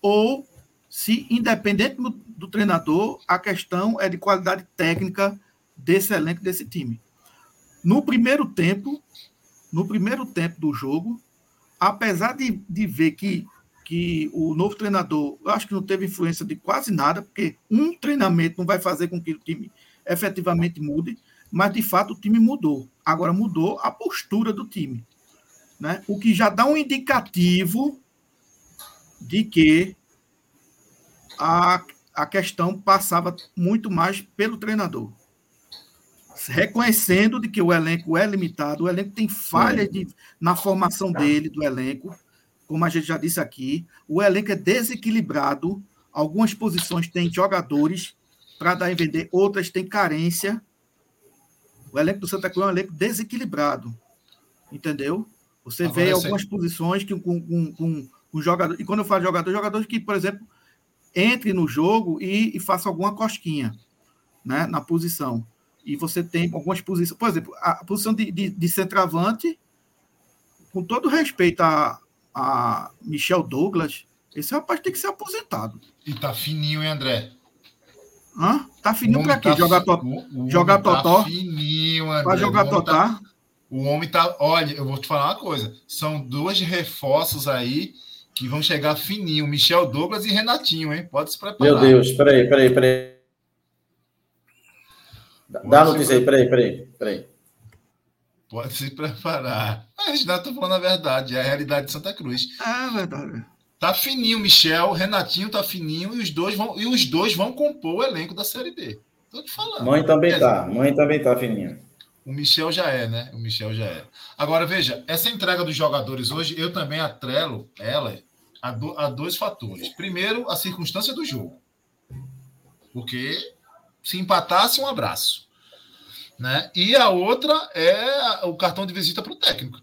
ou se, independente do, do treinador, a questão é de qualidade técnica desse elenco, desse time. No primeiro tempo, no primeiro tempo do jogo, apesar de, de ver que, que o novo treinador, eu acho que não teve influência de quase nada, porque um treinamento não vai fazer com que o time efetivamente mude, mas de fato o time mudou. Agora mudou a postura do time, né? O que já dá um indicativo de que a, a questão passava muito mais pelo treinador. Reconhecendo de que o elenco é limitado, o elenco tem falhas de, na formação dele, do elenco, como a gente já disse aqui, o elenco é desequilibrado, algumas posições têm jogadores para dar e vender, outras têm carência. O elenco do Santa Cruz é um elenco desequilibrado, entendeu? Você Agora vê algumas posições que com, com, com, com jogador, e quando eu falo jogador, jogadores que, por exemplo, entre no jogo e, e faça alguma cosquinha né, na posição e você tem algumas posições, por exemplo, a posição de, de, de centroavante, com todo respeito a, a Michel Douglas, esse rapaz tem que ser aposentado. E tá fininho, hein, André? Hã? Tá fininho pra quê? Tá jogar, to... jogar tá totó? Tá fininho, André. Pra jogar totó? Tá... O homem tá. Olha, eu vou te falar uma coisa. São dois reforços aí que vão chegar fininho. Michel Douglas e Renatinho, hein? Pode se preparar. Meu Deus, peraí, peraí, peraí. Dá a notícia aí, peraí, peraí, peraí. Pode se preparar. A gente não tá falando a verdade, é a realidade de Santa Cruz. É verdade. Tá fininho, Michel, Renatinho tá fininho e os dois vão e os dois vão compor o elenco da Série B. Tô te falando. Mãe também é, tá, mãe também tá fininha. O Michel já é, né? O Michel já é. Agora veja, essa entrega dos jogadores hoje, eu também atrelo ela a, do, a dois fatores. Primeiro, a circunstância do jogo. Porque se empatasse, um abraço. Né? E a outra é o cartão de visita para o técnico.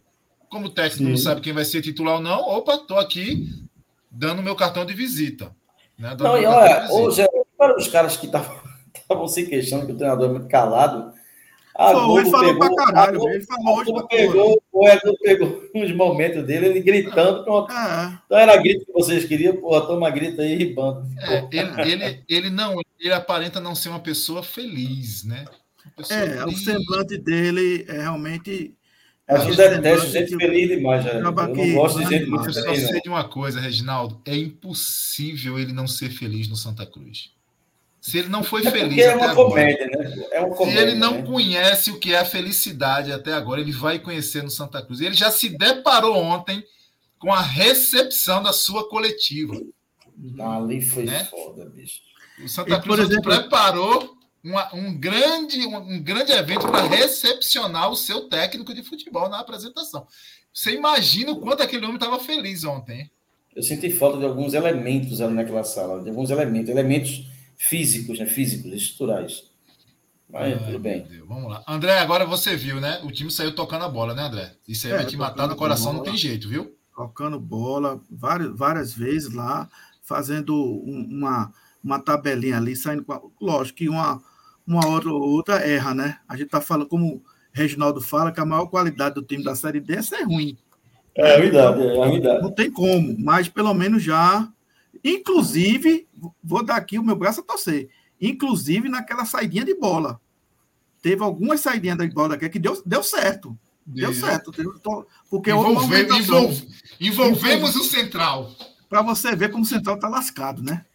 Como o técnico Sim. não sabe quem vai ser titular ou não, opa, estou aqui dando meu cartão de visita. Né? Não, e olha, hoje, para os caras que estavam se queixando que o treinador é muito calado, a Pô, ele falou pegou, pra caralho, Globo, ele falou hoje pra pegou, O Edu pegou uns momentos dele, ele gritando. Pronto. Ah. Então era grito que vocês queriam, porra, toma grito aí e bando. É, ele, ele, ele, não, ele aparenta não ser uma pessoa feliz, né? Pessoa é, feliz. o semblante dele é realmente a gente detesto gente feliz demais, já. Eu não gosto de gente muito feliz. Eu só sei de uma coisa, Reginaldo. É impossível ele não ser feliz no Santa Cruz. Se ele não foi é feliz é uma comédia, agora, né? É uma comédia, se ele não né? conhece o que é a felicidade até agora, ele vai conhecer no Santa Cruz. Ele já se deparou ontem com a recepção da sua coletiva. Ali foi né? foda, bicho. O Santa Cruz exemplo, preparou uma, um, grande, um, um grande evento para recepcionar o seu técnico de futebol na apresentação. Você imagina o quanto aquele homem estava feliz ontem. Eu senti falta de alguns elementos ali naquela sala, de alguns elementos, elementos físicos, né? físicos, estruturais. Mas Ai, tudo bem. Vamos lá. André, agora você viu, né? O time saiu tocando a bola, né, André? Isso aí é, vai te matar no coração, bola, não tem jeito, viu? Tocando bola várias, várias vezes lá, fazendo uma, uma tabelinha ali, saindo com a, Lógico que uma, uma hora ou outra erra, né? A gente tá falando, como o Reginaldo fala, que a maior qualidade do time da Série D é ser ruim. É, é verdade, é verdade. Não tem como, mas pelo menos já. Inclusive, vou dar aqui o meu braço a torcer. Inclusive naquela saidinha de bola. Teve algumas saidinhas de bola que deu, deu certo. Deu certo. Porque Envolve, envolve, envolvemos o central. Para você ver como o central está lascado, né?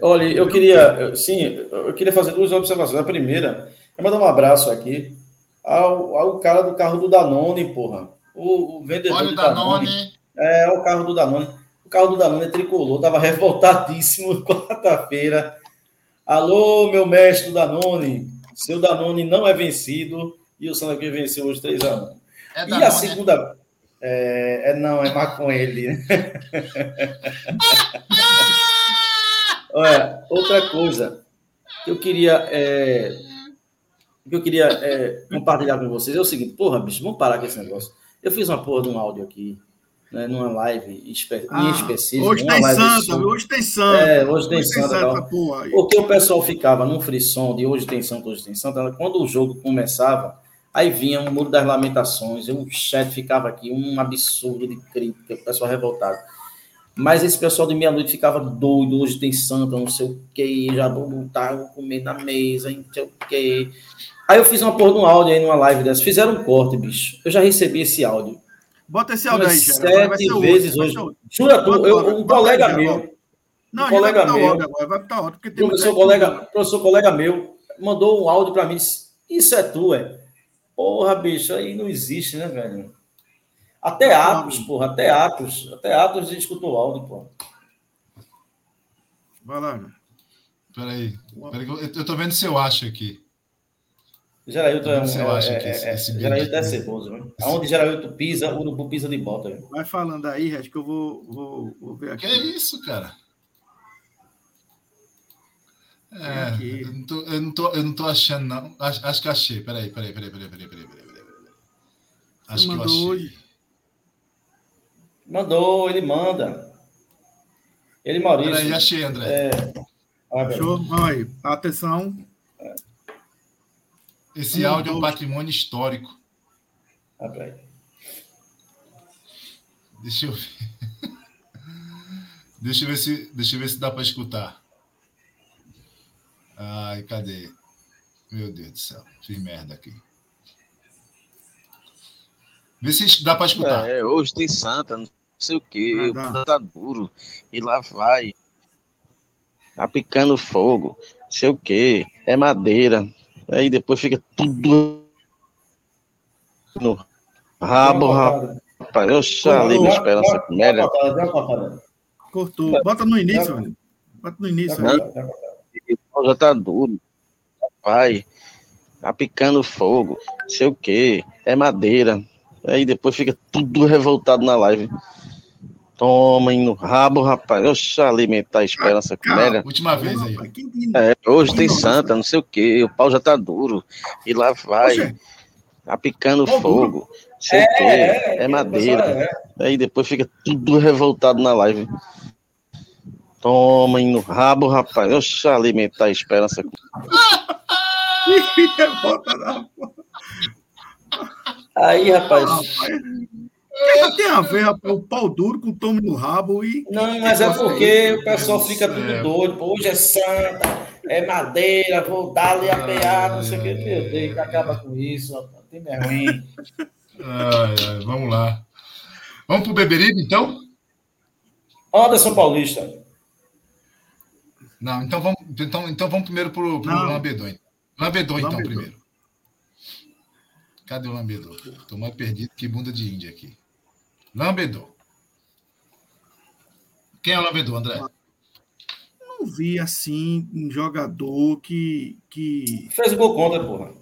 Olha, eu queria, sim, eu queria fazer duas observações. A primeira é mandar um abraço aqui ao, ao cara do carro do Danone, porra. O, o vendedor Olha do Danone. Danone. É, o carro do Danone. O carro do Danone tricolor, tava revoltadíssimo quarta-feira. Alô, meu mestre Danone. Seu Danone não é vencido e o Santa Cruz venceu hoje 3 a 1. É e a segunda. É, é, não, é ele. Olha, outra coisa que eu queria, é, que eu queria é, compartilhar com vocês é o seguinte, porra, bicho, vamos parar com esse negócio. Eu fiz uma porra de um áudio aqui, né, numa live espe ah, específica. Hoje tem Santa, hoje tem Santa. É, hoje tem hoje Santa. Tem Santa porra, porque o pessoal ficava num frisson de hoje tem Santa, hoje tem Santa. Quando o jogo começava, aí vinha o um Muro das Lamentações, o chat ficava aqui, um absurdo de crítica, o pessoal revoltado. Mas esse pessoal de meia-noite ficava doido, hoje tem santa, não sei o que, já vou montar, vou comer na mesa, não sei o que. Aí eu fiz uma porra de um áudio aí numa live dessa, fizeram um corte, bicho. Eu já recebi esse áudio. Bota esse áudio aí, Sete vezes hoje. Jura tu, eu, um colega meu. Não, um colega meu. Agora, vai botar outro, porque tem professor, colega, professor colega meu mandou um áudio para mim, disse, isso é tu, é. Porra, bicho, aí não existe, né, velho? Até Atos, porra, até Atos. Até Atos a gente escutou o áudio, porra. Vai lá, né? Peraí. Peraí eu tô vendo se eu acho aqui. Gerailton é um. É, é, esse, é, esse Gerailton é ceboso, né? Aonde Gerailton pisa, o Urubu pisa de bota. Viu? Vai falando aí, acho que eu vou, vou, vou ver aqui. Que é isso, cara? É, eu não, tô, eu, não tô, eu não tô achando, não. Acho, acho que achei. Peraí, peraí, peraí, peraí, peraí, peraí, peraí, peraí. Acho que eu achei. Hoje. Mandou, ele manda. Ele, Maurício. Peraí, achei, André. É... Show, vai. Atenção. Esse áudio é um patrimônio histórico. Ah, peraí. Deixa eu ver. deixa eu ver se, deixa eu ver se dá para escutar. Ai, cadê? Meu Deus do céu, fiz merda aqui. Vê se dá para escutar. É, hoje tem Santa, não sei o quê, o tá duro. E lá vai. Tá picando fogo, não sei o quê, é madeira. Aí depois fica tudo no rabo, rapaz. Eu chalei minha esperança com merda. Cortou. Bota no início, velho. Bota no início. Já tá duro. Vai. Tá picando fogo. Não sei o quê. É madeira. Aí depois fica tudo revoltado na live. Toma no rabo, rapaz. Eu já alimentar a esperança com velha. Última vez aí. É, hoje tem santa, não sei o quê. O pau já tá duro. E lá vai. Tá picando fogo. Não sei é, o quê. É, é, é madeira. É. Aí depois fica tudo revoltado na live. Toma no rabo, rapaz. Eu já alimentar a esperança. Aí, rapaz. Que tem a ver, rapaz, o pau duro com o tome no rabo e. Não, mas é porque o pessoal fica tudo doido. Hoje é santa, é madeira, vou dar ali a pear, não sei o que. Meu Deus, acaba com isso, rapaz. Tem ruim. Ai, ai, vamos lá. Vamos pro Beberibe, então? Anderson Paulista. Não, então vamos, então, então vamos primeiro pro, pro Lambedon. Lambedon, então, primeiro. Cadê o lambedor? Estou mais perdido que bunda de índia aqui. Lambedor. Quem é o lambedor, André? Não vi assim um jogador que. que... Fez gol contra, porra.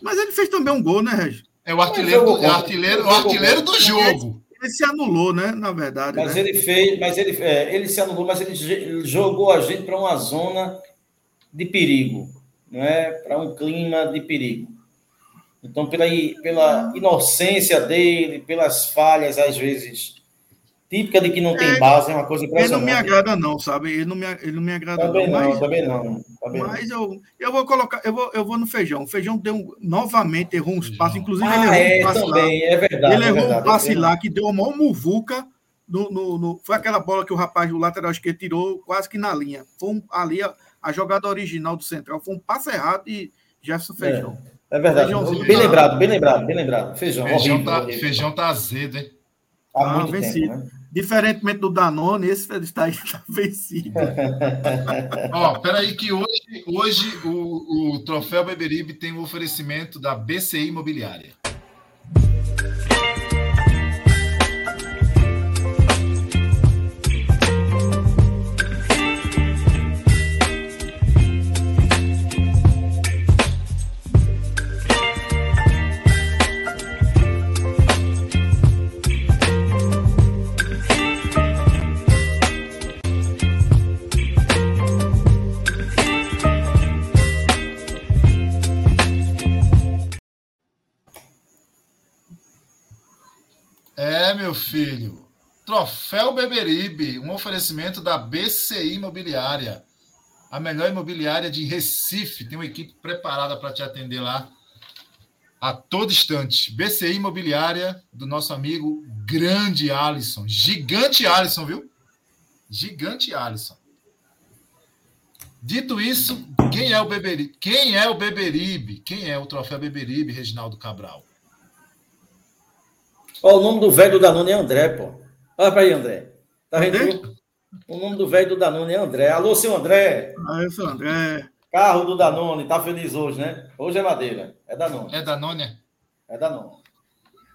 Mas ele fez também um gol, né, Regi? É o artilheiro, do, é o artilheiro, o artilheiro do jogo. Ele se anulou, né? Na verdade. Mas né? ele fez, mas ele, é, ele se anulou, mas ele jogou a gente para uma zona de perigo, não é? Para um clima de perigo. Então, pela, pela inocência dele, pelas falhas, às vezes, típica de que não tem é, base, é uma coisa impressionante. Ele não me agrada, não, sabe? Ele não me, ele não me agrada, também não. Mas, também não. Também mas não. Eu, eu vou colocar, eu vou, eu vou no feijão. O feijão deu novamente, errou um espaço, inclusive ah, ele errou é, um passe também, lá. É verdade, ele é errou verdade, um passe é lá que deu uma muvuca. No, no, no, foi aquela bola que o rapaz do lateral esquerdo tirou quase que na linha. Foi um, ali a, a jogada original do Central. Foi um passe errado e Jefferson Feijão. É. É verdade. Bem lembrado, bem lembrado, bem lembrado. Feijão. Feijão, horrível, tá, horrível. feijão tá azedo, hein? Há ah, muito vencido. Tempo, né? Diferentemente do Danone, esse está aí tá vencido. Ó, peraí que hoje, hoje o, o Troféu Beberibe tem o um oferecimento da BCI Imobiliária. Troféu Beberibe, um oferecimento da BCI Imobiliária, a melhor imobiliária de Recife. Tem uma equipe preparada para te atender lá a todo instante. BCI Imobiliária, do nosso amigo grande Alisson. Gigante Alisson, viu? Gigante Alisson. Dito isso, quem é o Beberibe? Quem é o Beberibe? Quem é o troféu Beberibe, Reginaldo Cabral? Ó, o nome do velho do Danone é André, pô. Olha para aí, André. Tá vendo? O nome do velho do Danone é André. Alô, seu André. Ah, eu sou André. Carro do Danone, tá feliz hoje, né? Hoje é madeira. É Danone. É Danone? É Danone.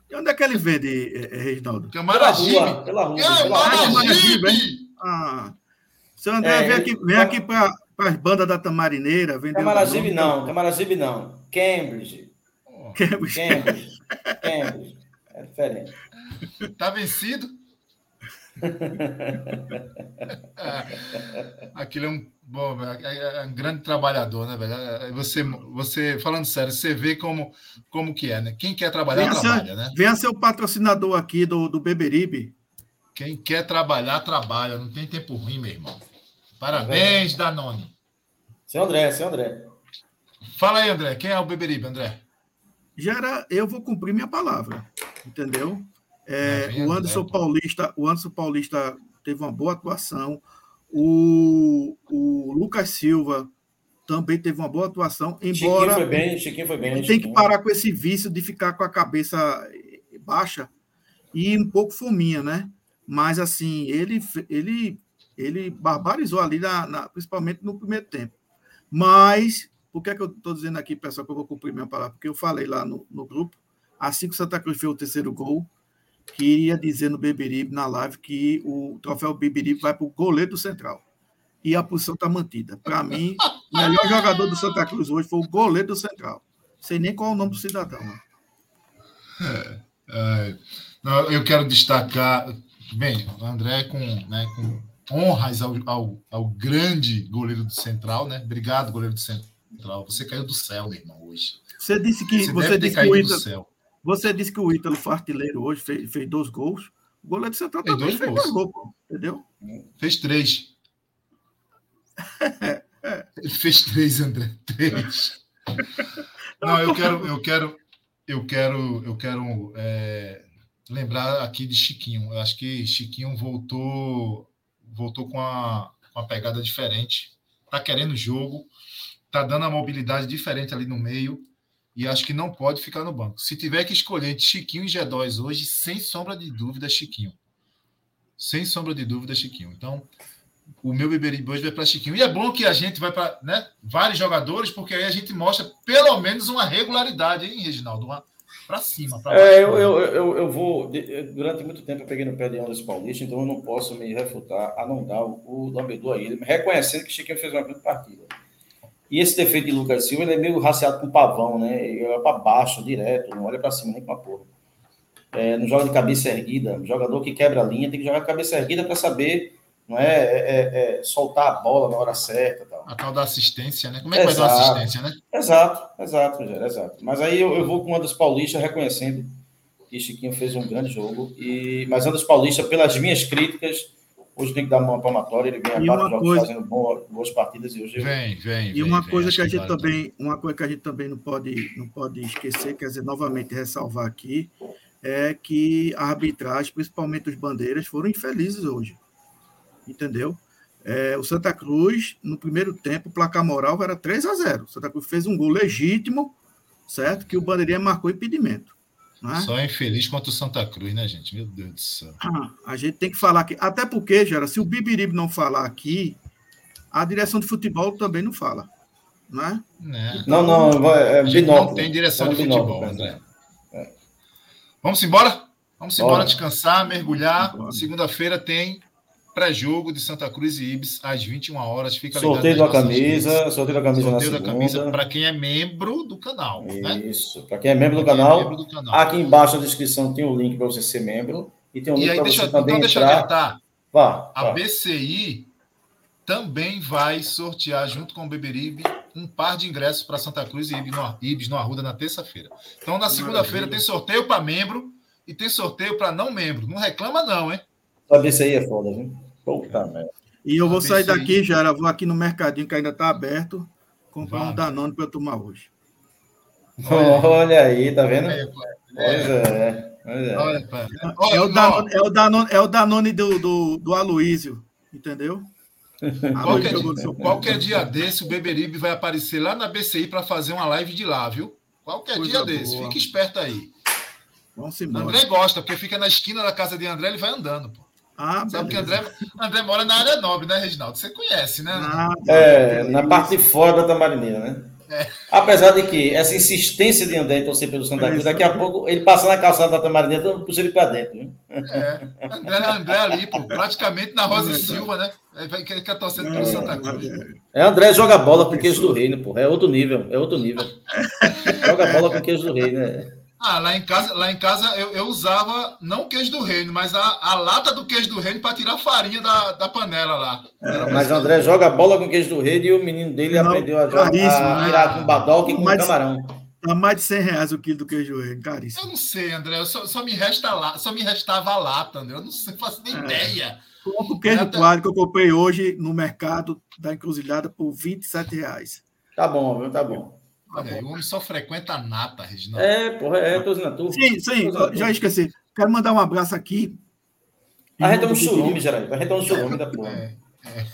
E onde é que ele vende, eh, eh, Reginaldo? Camaragibe. Pela rua. Pela rua. Camaragibe. Ah, seu André, é, vem aqui, vem aqui para as bandas da Tamarineira. Camaragibe não, Camaragibe não. Cambridge. Cambridge. Cambridge. Cambridge. É diferente. Tá vencido? Aquilo é um, bom, é, é um grande trabalhador, né, velho? É, você, você, falando sério, você vê como, como que é, né? Quem quer trabalhar, venha trabalha, ser, né? Venha ser o patrocinador aqui do, do Beberibe. Quem quer trabalhar, trabalha. Não tem tempo ruim, meu irmão. Parabéns, é Danone. Seu André, seu André. Fala aí, André. Quem é o Beberibe, André? Gera, eu vou cumprir minha palavra entendeu? É, é o Anderson né? Paulista, o Anderson Paulista teve uma boa atuação. O, o Lucas Silva também teve uma boa atuação, embora. Chiquinho foi bem, Chiquinho foi bem. Tem Chiquinho. que parar com esse vício de ficar com a cabeça baixa e um pouco fominha, né? Mas assim, ele, ele, ele barbarizou ali, na, na, principalmente no primeiro tempo. Mas, por que, é que eu estou dizendo aqui, pessoal, que eu vou cumprir minha palavra? Porque eu falei lá no, no grupo, assim que o Santa Cruz fez o terceiro gol, queria dizer no Beberibe, na live, que o troféu Beberibe vai para o goleiro do Central. E a posição está mantida. Para mim, o melhor jogador do Santa Cruz hoje foi o goleiro do Central. Sei nem qual é o nome do cidadão. Né? É, é, eu quero destacar, bem, o André com, né, com honras ao, ao, ao, grande goleiro do Central, né? Obrigado, goleiro do Central. Você caiu do céu, meu irmão, hoje. Você disse que você, você disse que o Ítalo, você disse que o Ítalo foi artilheiro hoje, fez, fez dois gols. O goleiro do Central também fez dois gols, entendeu? Fez três. Ele fez três, André. Três. Não, eu quero, eu quero, eu quero, eu quero é, lembrar aqui de Chiquinho. Eu acho que Chiquinho voltou, voltou com a, com a pegada diferente. Tá querendo jogo, tá dando a mobilidade diferente ali no meio e acho que não pode ficar no banco. Se tiver que escolher entre Chiquinho e G2 hoje, sem sombra de dúvida, Chiquinho. Sem sombra de dúvida, Chiquinho. Então, o meu Beberibe hoje vai para Chiquinho. E é bom que a gente vai para né, vários jogadores, porque aí a gente mostra pelo menos uma regularidade, hein, Reginaldo? Para cima. Pra é, eu, eu, eu, eu, vou. Durante muito tempo eu peguei no pé de Anderson Paulista, então eu não posso me refutar a não dar o, o Lambedor a ele, reconhecendo que Chiquinho fez uma grande partida. E esse defeito de Lucas Silva, ele é meio raciado com pavão, né? Ele olha para baixo, direto, não olha para cima nem com a porra. É, não joga de cabeça erguida. jogador que quebra a linha tem que jogar de cabeça erguida para saber não é, é, é, é, soltar a bola na hora certa. Tal. A tal da assistência, né? Como é que exato. vai dar assistência, né? Exato, exato, Rogério, exato. Mas aí eu, eu vou com uma dos paulistas reconhecendo que Chiquinho fez um grande jogo, e, mas uma dos paulistas, pelas minhas críticas, hoje tem que dar uma palmatória, ele vem a quatro jogos coisa... fazendo boas, boas partidas e hoje... Vem, vem, E uma vem, coisa que a gente vale também, uma coisa que a gente também não pode, não pode esquecer, quer dizer, novamente ressalvar aqui, é que a arbitragem, principalmente os bandeiras, foram infelizes hoje entendeu? É, o Santa Cruz, no primeiro tempo, o placar moral era 3 a 0 O Santa Cruz fez um gol legítimo, certo? Que o Bandeirinha marcou impedimento. É? Só infeliz contra o Santa Cruz, né, gente? Meu Deus do céu. Ah, a gente tem que falar aqui. Até porque, Gera, se o Bibiribe não falar aqui, a direção de futebol também não fala. Não é? é. Não, não, é, é Não tem direção é de futebol, André. É. Vamos embora? Vamos embora descansar, mergulhar. Segunda-feira tem pré-jogo de Santa Cruz e Ibis às 21 horas. Fica sorteio da camisa, sorteio da camisa sorteio na da camisa para quem é membro do canal. Né? Isso, para quem é membro, do, canal, é membro do canal. Aqui embaixo na descrição tem o link para você ser membro e tem um link para você deixa, também então deixa entrar. eu adiantar. Vá, a BCI também vai sortear junto com o Beberibe um par de ingressos para Santa Cruz e Ibis no, Ibis no Arruda na terça-feira. Então na segunda-feira tem sorteio para membro e tem sorteio para não membro. Não reclama não, hein? A BCI é foda, viu? Puta merda. E eu vou sair daqui, já vou aqui no mercadinho que ainda está aberto, comprar Vai. um Danone para eu tomar hoje. Olha aí, tá vendo? É, pois é. Pois é. Olha, é, o Danone, é o Danone, é o Danone do, do, do Aloísio, entendeu? Qualquer, dia, qualquer dia desse, o Beberibe vai aparecer lá na BCI para fazer uma live de lá, viu? Qualquer Coisa dia boa. desse, fique esperto aí. Vamos embora. André gosta, porque fica na esquina da casa de André, ele vai andando, pô. Ah, Sabe que André, André mora na área nobre, né, Reginaldo? Você conhece, né? Ah, é, na parte de fora da Tamarineira, né? É. Apesar de que essa insistência de André em torcer pelo Santa Cruz, daqui a pouco ele passa na calçada da Tamarineira, todo puxa ele para dentro. Né? É, André, André ali, pô, praticamente na Rosa e Silva, né? Ele quer, torcendo pelo Santa Cruz. É, André joga bola com queijo do reino, pô. É outro nível, é outro nível. joga bola com queijo do reino, né? Ah, lá em casa, lá em casa eu, eu usava não o queijo do reino, mas a, a lata do queijo do reino para tirar a farinha da, da panela lá. É, mas o André joga bola com queijo do reino e o menino dele não, aprendeu a, a, a né? tirar com badoque e com mais, camarão. Tá mais de 100 reais o quilo do queijo do reino, caríssimo. Eu não sei, André, só, só, me resta lá, só me restava a lata, André. Eu não sei, faço nem é. ideia. O queijo Até... claro que eu comprei hoje no mercado da encruzilhada por 27 reais. Tá bom, viu? Tá bom. Olha, o homem só frequenta a nata, Reginaldo. É, porra, é, tô na turma. Sim, sim, já esqueci. Quero mandar um abraço aqui. A gente é um churume, Geraldo. A gente é um churume da porra. É, é.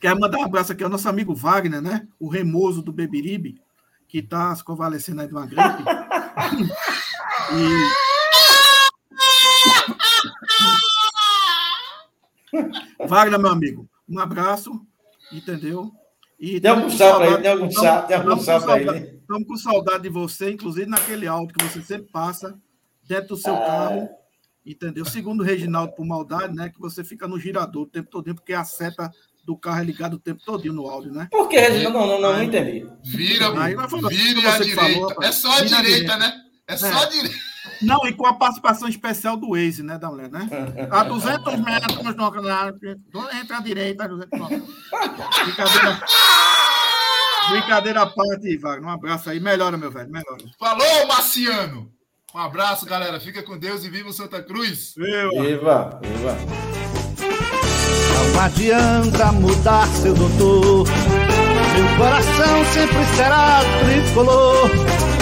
Quero mandar um abraço aqui ao nosso amigo Wagner, né? O remoso do Beberibe, que está se convalescendo aí de uma gripe. e... Wagner, meu amigo, um abraço, entendeu? E tem algum para ele, tem algum tem algum ele. Estamos com saudade de você, inclusive naquele áudio que você sempre passa dentro do seu ah. carro, entendeu? Segundo o Reginaldo, por maldade, né? Que você fica no girador o tempo todo, porque a seta do carro é ligado o tempo todo no áudio, né? Por que, Reginaldo? Não, não, não, não entendi. Vira, aí, vira a direita. Falou, é só a direita, direita, né? É só a é. direita. Não, e com a participação especial do Waze, né, da mulher, né? A 200 metros, entra à direita, 200 metros. Brincadeira. Brincadeira à parte, Wagner. Um abraço aí. Melhora, meu velho. Melhora. Falou, Marciano. Um abraço, galera. Fica com Deus e viva o Santa Cruz. Viva. Viva. viva. Não adianta mudar, seu doutor. Meu coração sempre será tricolor.